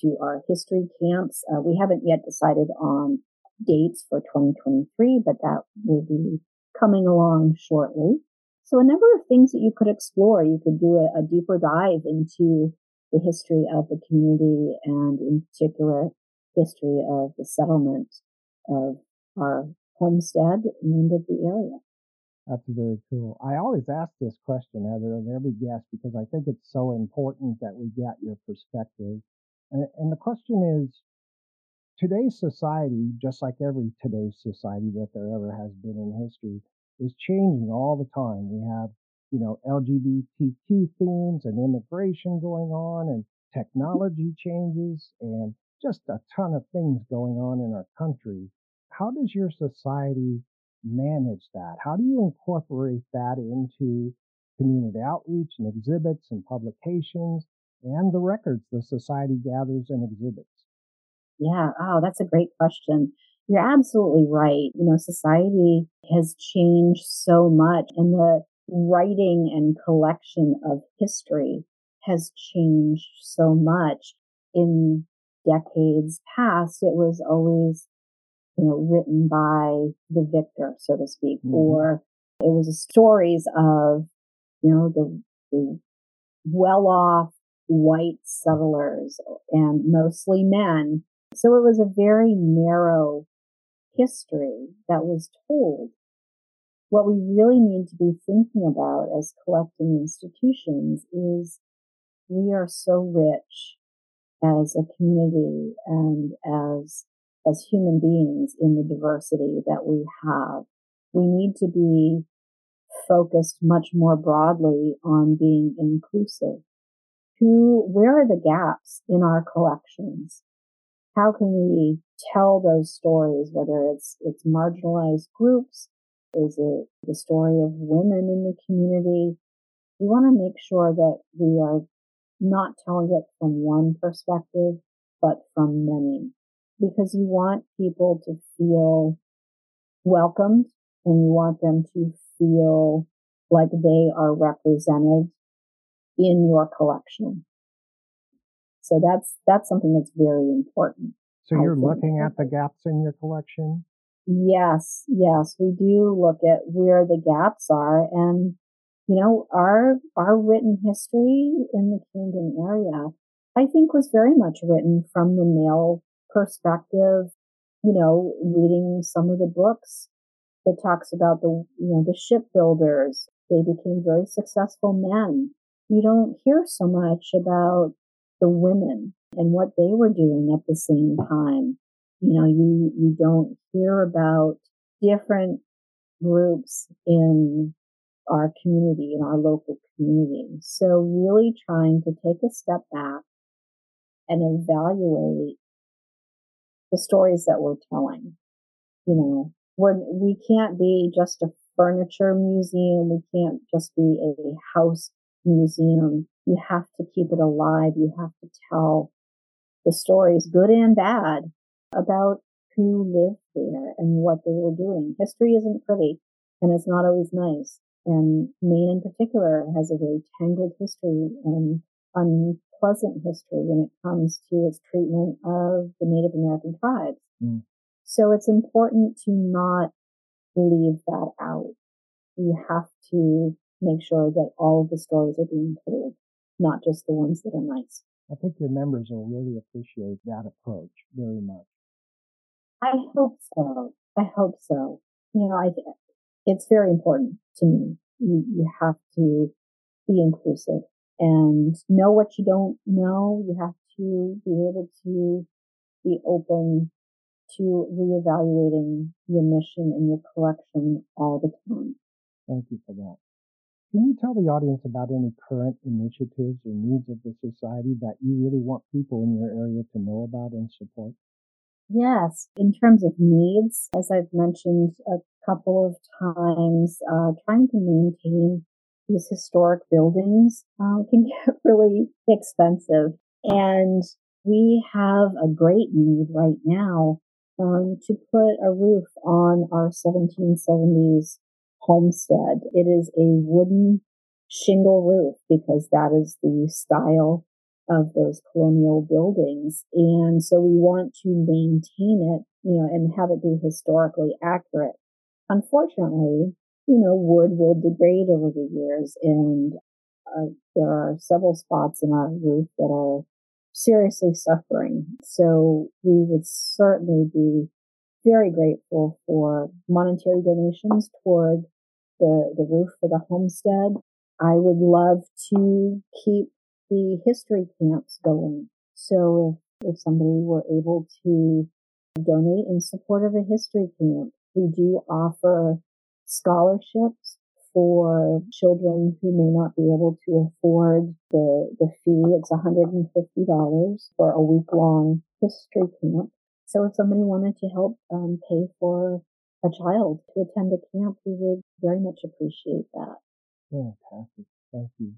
to our history camps. Uh, we haven't yet decided on dates for 2023, but that will be coming along shortly. So a number of things that you could explore. You could do a, a deeper dive into the history of the community and in particular history of the settlement of our homestead and of the area. That's very cool. I always ask this question, Heather, of every guest because I think it's so important that we get your perspective. And, and the question is, today's society, just like every today's society that there ever has been in history, is changing all the time. We have, you know, LGBTQ themes and immigration going on and technology changes and just a ton of things going on in our country. How does your society manage that? How do you incorporate that into community outreach and exhibits and publications and the records the society gathers and exhibits? Yeah. Oh, that's a great question. You're absolutely right. You know, society has changed so much and the writing and collection of history has changed so much in decades past. It was always, you know, written by the victor, so to speak, mm-hmm. or it was stories of, you know, the, the well off white settlers and mostly men. So it was a very narrow history that was told. What we really need to be thinking about as collecting institutions is we are so rich as a community and as as human beings in the diversity that we have. We need to be focused much more broadly on being inclusive. Who, where are the gaps in our collections? How can we tell those stories, whether it's, it's marginalized groups? Is it the story of women in the community? We want to make sure that we are not telling it from one perspective, but from many, because you want people to feel welcomed and you want them to feel like they are represented in your collection. So that's, that's something that's very important. So you're looking at the gaps in your collection? Yes, yes, we do look at where the gaps are and you know, our, our written history in the Camden area, I think was very much written from the male perspective, you know, reading some of the books. It talks about the, you know, the shipbuilders. They became very successful men. You don't hear so much about the women and what they were doing at the same time. You know, you, you don't hear about different groups in our community in our local community. So really trying to take a step back and evaluate the stories that we're telling. You know, we're, we can't be just a furniture museum. We can't just be a house museum. You have to keep it alive. You have to tell the stories, good and bad, about who lived there and what they were doing. History isn't pretty and it's not always nice. And Maine in particular has a very tangled history and unpleasant history when it comes to its treatment of the Native American tribes. Mm. So it's important to not leave that out. You have to make sure that all of the stories are being told, not just the ones that are nice. I think your members will really appreciate that approach very much. I hope so. I hope so. You know, I, it's very important to me. You, you have to be inclusive and know what you don't know. You have to be able to be open to reevaluating your mission and your collection all the time. Thank you for that. Can you tell the audience about any current initiatives or needs of the society that you really want people in your area to know about and support? Yes, in terms of needs, as I've mentioned a couple of times, uh, trying to maintain these historic buildings uh, can get really expensive. And we have a great need right now um, to put a roof on our 1770s homestead. It is a wooden shingle roof because that is the style of those colonial buildings. And so we want to maintain it, you know, and have it be historically accurate. Unfortunately, you know, wood will degrade over the years and uh, there are several spots in our roof that are seriously suffering. So we would certainly be very grateful for monetary donations toward the, the roof for the homestead. I would love to keep the history camps going. So if, if somebody were able to donate in support of a history camp, we do offer scholarships for children who may not be able to afford the, the fee. It's $150 for a week long history camp. So if somebody wanted to help um, pay for a child to attend a camp, we would very much appreciate that. Fantastic. Thank you.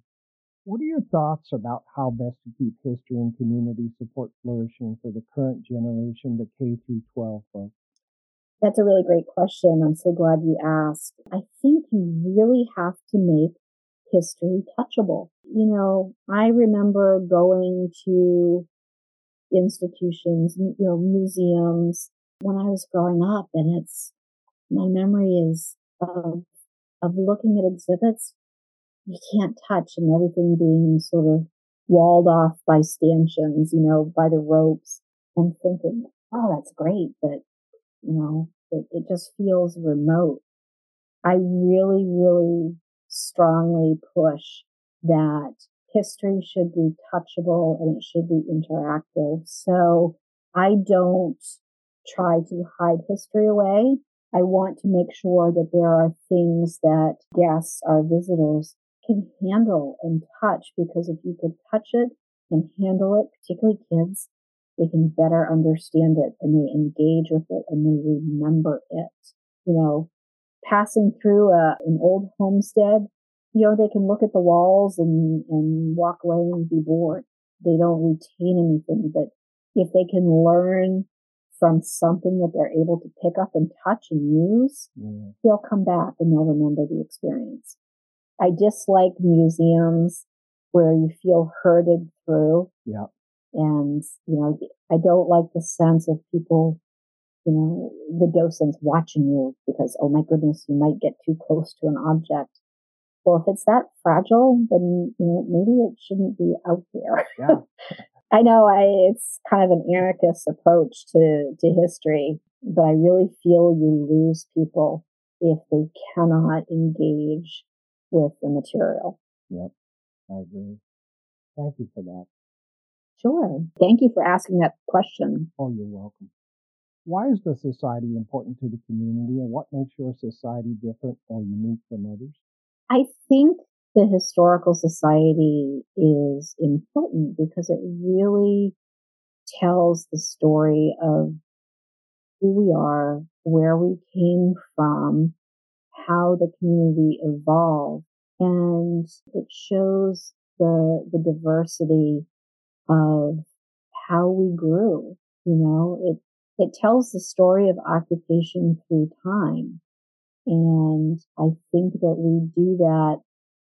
What are your thoughts about how best to keep history and community support flourishing for the current generation, the K through 12 folks? That's a really great question. I'm so glad you asked. I think you really have to make history touchable. You know, I remember going to institutions, you know, museums when I was growing up and it's, my memory is of, of looking at exhibits you can't touch and everything being sort of walled off by stanchions, you know, by the ropes and thinking, oh, that's great, but you know, it, it just feels remote. I really, really strongly push that history should be touchable and it should be interactive. So I don't try to hide history away. I want to make sure that there are things that guests, our visitors can handle and touch because if you could touch it and handle it, particularly kids, they can better understand it and they engage with it and they remember it. You know, passing through a, an old homestead, you know, they can look at the walls and, and walk away and be bored. They don't retain anything, but if they can learn from something that they're able to pick up and touch and use, mm. they'll come back and they'll remember the experience. I dislike museums where you feel herded through. Yeah. And, you know, I don't like the sense of people, you know, the docents watching you because, oh my goodness, you might get too close to an object. Well, if it's that fragile, then, you know, maybe it shouldn't be out there. Yeah. I know I, it's kind of an anarchist approach to, to history, but I really feel you lose people if they cannot engage with the material. Yep, I agree. Thank you for that. Sure. Thank you for asking that question. Oh, you're welcome. Why is the society important to the community and what makes your society different or unique from others? I think the historical society is important because it really tells the story of who we are, where we came from, how the community evolved and it shows the, the diversity of how we grew. You know, it, it tells the story of occupation through time. And I think that we do that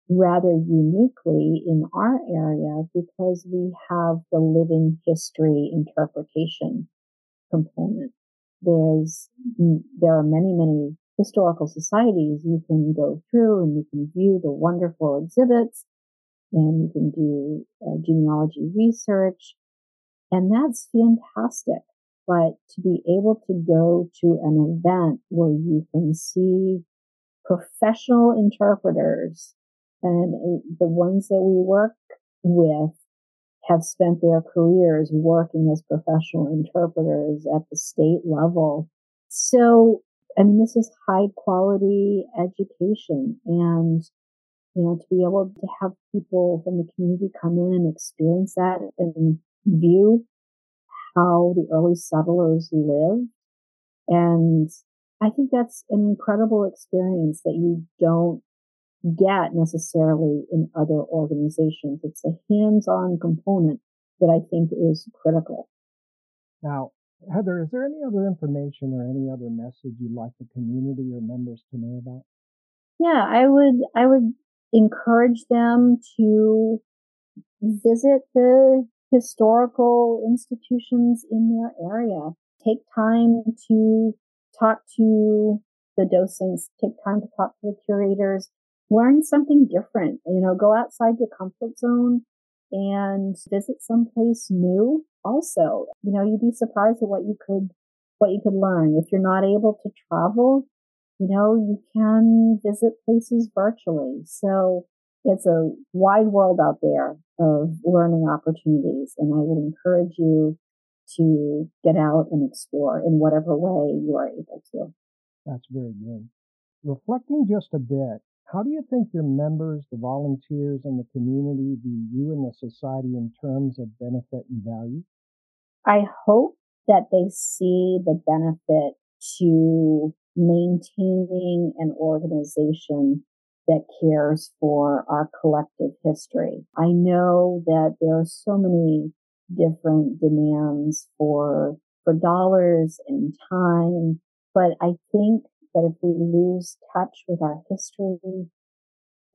rather uniquely in our area because we have the living history interpretation component. There's, there are many, many historical societies, you can go through and you can view the wonderful exhibits and you can do uh, genealogy research. And that's fantastic. But to be able to go to an event where you can see professional interpreters and the ones that we work with have spent their careers working as professional interpreters at the state level. So I mean, this is high quality education and, you know, to be able to have people from the community come in and experience that and view how the early settlers lived. And I think that's an incredible experience that you don't get necessarily in other organizations. It's a hands-on component that I think is critical. Now, Heather, is there any other information or any other message you'd like the community or members to know about? Yeah, I would, I would encourage them to visit the historical institutions in their area. Take time to talk to the docents, take time to talk to the curators, learn something different, you know, go outside your comfort zone and visit someplace new also. You know, you'd be surprised at what you could, what you could learn. If you're not able to travel, you know, you can visit places virtually. So it's a wide world out there of learning opportunities. And I would encourage you to get out and explore in whatever way you are able to. That's very good. Reflecting just a bit, how do you think your members, the volunteers, and the community view you and the society in terms of benefit and value? I hope that they see the benefit to maintaining an organization that cares for our collective history. I know that there are so many different demands for for dollars and time, but I think that if we lose touch with our history,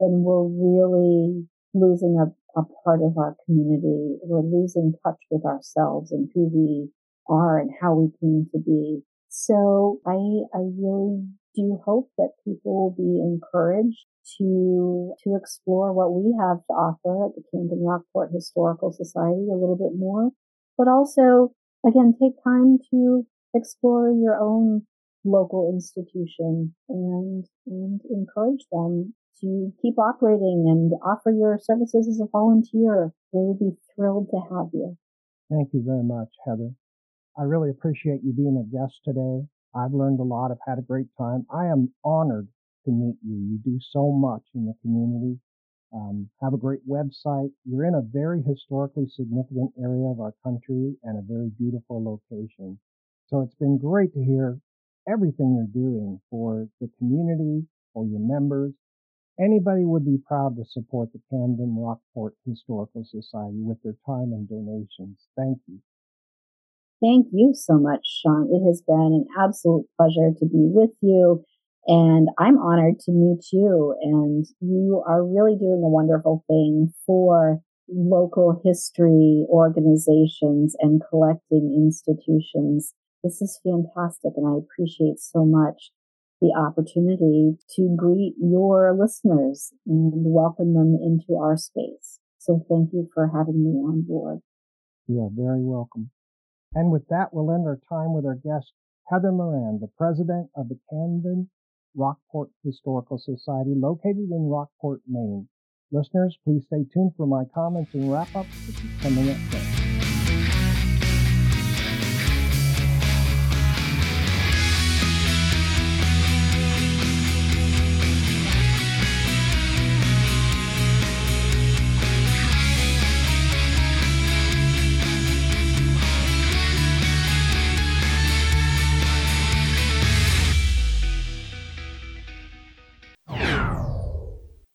then we're really losing a, a part of our community. We're losing touch with ourselves and who we are and how we came to be. So I, I really do hope that people will be encouraged to, to explore what we have to offer at the Camden Rockport Historical Society a little bit more, but also, again, take time to explore your own local institution and, and encourage them to keep operating and offer your services as a volunteer. They would be thrilled to have you. Thank you very much, Heather. I really appreciate you being a guest today. I've learned a lot. I've had a great time. I am honored to meet you. You do so much in the community. Um, have a great website. You're in a very historically significant area of our country and a very beautiful location. So it's been great to hear everything you're doing for the community, for your members. Anybody would be proud to support the Camden Rockport Historical Society with their time and donations. Thank you. Thank you so much, Sean. It has been an absolute pleasure to be with you. And I'm honored to meet you. And you are really doing a wonderful thing for local history organizations and collecting institutions. This is fantastic. And I appreciate so much the opportunity to greet your listeners and welcome them into our space. So thank you for having me on board. You are very welcome. And with that, we'll end our time with our guest, Heather Moran, the president of the Camden Rockport Historical Society located in Rockport, Maine. Listeners, please stay tuned for my comments and wrap up, coming up next.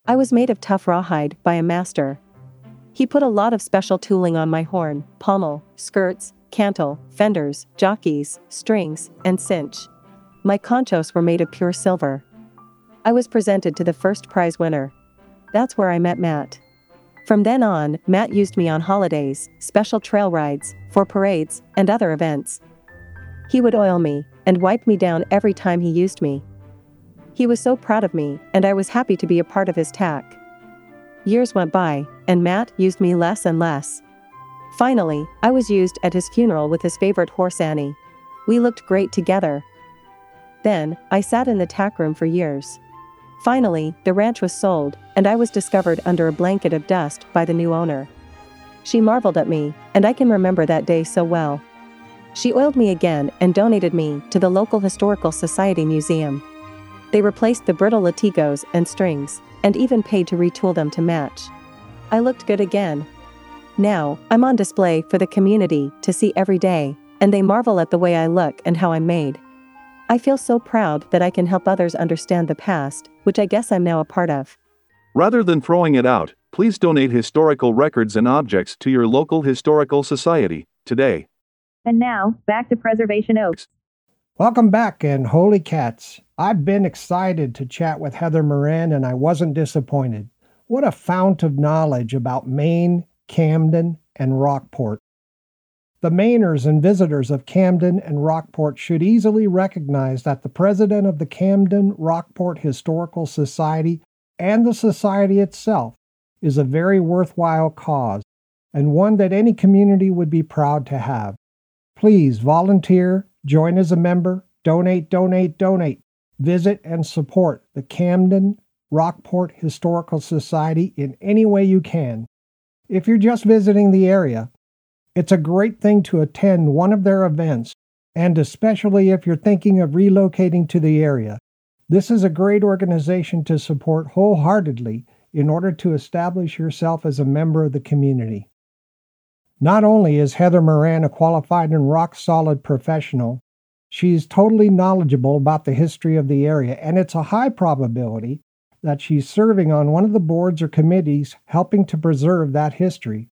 I was made of tough rawhide by a master. He put a lot of special tooling on my horn, pommel, skirts, cantle, fenders, jockeys, strings, and cinch. My conchos were made of pure silver. I was presented to the first prize winner. That's where I met Matt. From then on, Matt used me on holidays, special trail rides, for parades, and other events. He would oil me and wipe me down every time he used me. He was so proud of me, and I was happy to be a part of his tack. Years went by, and Matt used me less and less. Finally, I was used at his funeral with his favorite horse Annie. We looked great together. Then, I sat in the tack room for years. Finally, the ranch was sold, and I was discovered under a blanket of dust by the new owner. She marveled at me, and I can remember that day so well. She oiled me again and donated me to the local Historical Society Museum. They replaced the brittle latigos and strings, and even paid to retool them to match. I looked good again. Now, I'm on display for the community to see every day, and they marvel at the way I look and how I'm made. I feel so proud that I can help others understand the past, which I guess I'm now a part of. Rather than throwing it out, please donate historical records and objects to your local historical society today. And now, back to Preservation Oaks. Welcome back, and holy cats. I've been excited to chat with Heather Moran, and I wasn't disappointed. What a fount of knowledge about Maine, Camden, and Rockport. The Mainers and visitors of Camden and Rockport should easily recognize that the president of the Camden Rockport Historical Society and the society itself is a very worthwhile cause and one that any community would be proud to have. Please volunteer, join as a member, donate, donate, donate. Visit and support the Camden Rockport Historical Society in any way you can. If you're just visiting the area, it's a great thing to attend one of their events, and especially if you're thinking of relocating to the area. This is a great organization to support wholeheartedly in order to establish yourself as a member of the community. Not only is Heather Moran a qualified and rock solid professional, She's totally knowledgeable about the history of the area, and it's a high probability that she's serving on one of the boards or committees helping to preserve that history.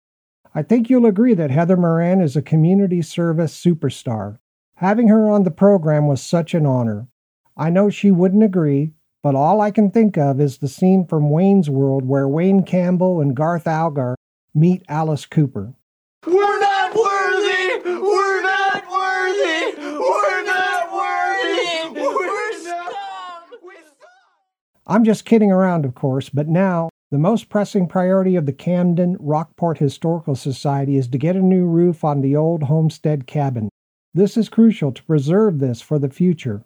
I think you'll agree that Heather Moran is a community service superstar. Having her on the program was such an honor. I know she wouldn't agree, but all I can think of is the scene from Wayne's World where Wayne Campbell and Garth Algar meet Alice Cooper. We're not worthy! We're not worthy! We're not worthy! We're scum! I'm just kidding around, of course, but now the most pressing priority of the Camden Rockport Historical Society is to get a new roof on the old homestead cabin. This is crucial to preserve this for the future.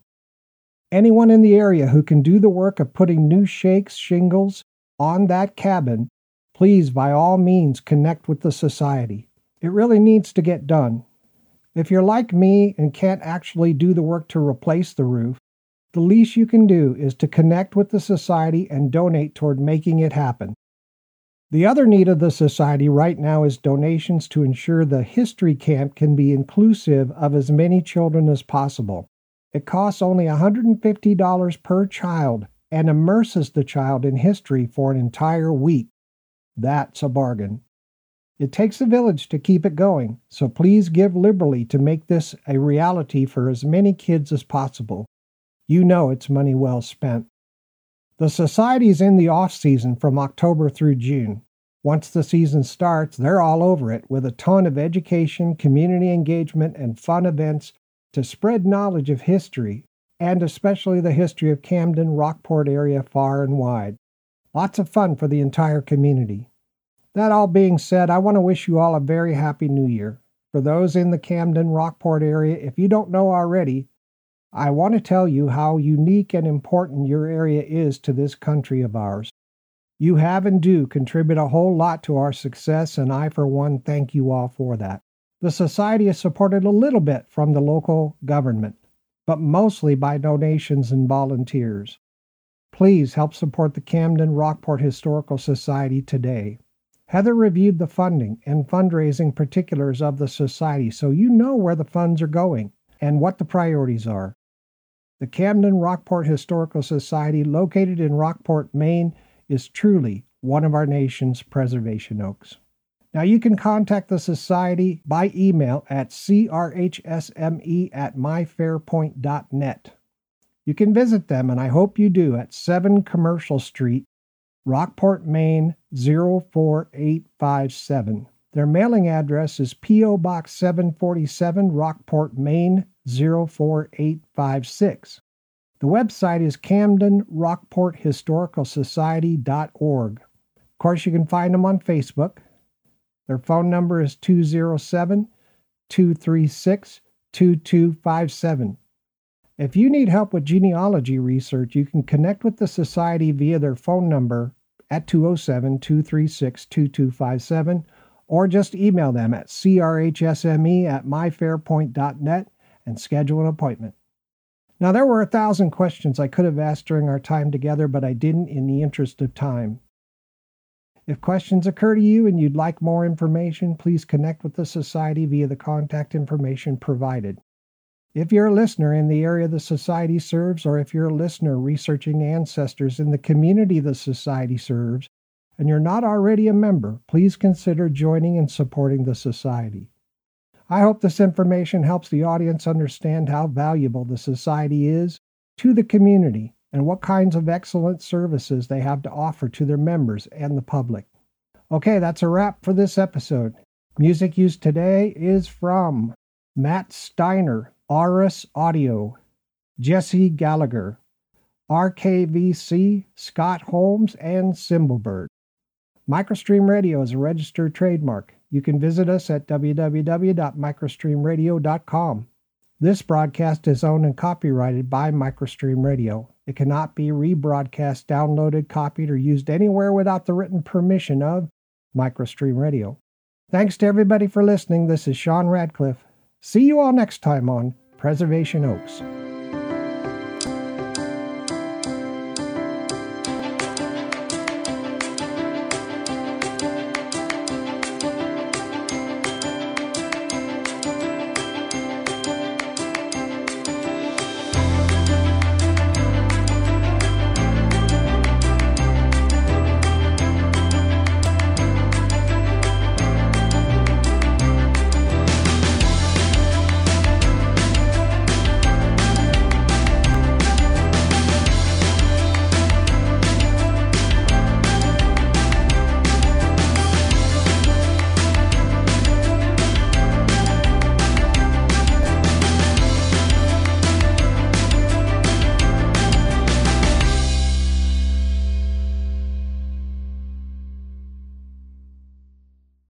Anyone in the area who can do the work of putting new shakes, shingles on that cabin, please by all means connect with the society. It really needs to get done. If you're like me and can't actually do the work to replace the roof, the least you can do is to connect with the society and donate toward making it happen. The other need of the society right now is donations to ensure the history camp can be inclusive of as many children as possible. It costs only $150 per child and immerses the child in history for an entire week. That's a bargain. It takes a village to keep it going, so please give liberally to make this a reality for as many kids as possible. You know it's money well spent. The society is in the off season from October through June. Once the season starts, they're all over it with a ton of education, community engagement, and fun events to spread knowledge of history, and especially the history of Camden Rockport area far and wide. Lots of fun for the entire community. That all being said, I want to wish you all a very happy new year. For those in the Camden Rockport area, if you don't know already, I want to tell you how unique and important your area is to this country of ours. You have and do contribute a whole lot to our success, and I, for one, thank you all for that. The society is supported a little bit from the local government, but mostly by donations and volunteers. Please help support the Camden Rockport Historical Society today. Heather reviewed the funding and fundraising particulars of the society so you know where the funds are going and what the priorities are. The Camden Rockport Historical Society, located in Rockport, Maine, is truly one of our nation's preservation oaks. Now, you can contact the Society by email at crhsme at myfairpoint.net. You can visit them, and I hope you do, at 7 Commercial Street, Rockport, Maine 04857. Their mailing address is P.O. Box 747, Rockport, Maine 04856. The website is CamdenRockportHistoricalSociety.org. Of course, you can find them on Facebook. Their phone number is 207 236 2257. If you need help with genealogy research, you can connect with the Society via their phone number at 207 236 2257 or just email them at crhsme at myfairpoint.net and schedule an appointment. Now, there were a thousand questions I could have asked during our time together, but I didn't in the interest of time. If questions occur to you and you'd like more information, please connect with the Society via the contact information provided. If you're a listener in the area the Society serves, or if you're a listener researching ancestors in the community the Society serves, and you're not already a member, please consider joining and supporting the Society. I hope this information helps the audience understand how valuable the Society is to the community and what kinds of excellent services they have to offer to their members and the public. Okay, that's a wrap for this episode. Music used today is from Matt Steiner, Auris Audio, Jesse Gallagher, RKVC, Scott Holmes, and Cymbalbird. Microstream Radio is a registered trademark. You can visit us at www.microstreamradio.com. This broadcast is owned and copyrighted by Microstream Radio. It cannot be rebroadcast, downloaded, copied, or used anywhere without the written permission of Microstream Radio. Thanks to everybody for listening. This is Sean Radcliffe. See you all next time on Preservation Oaks.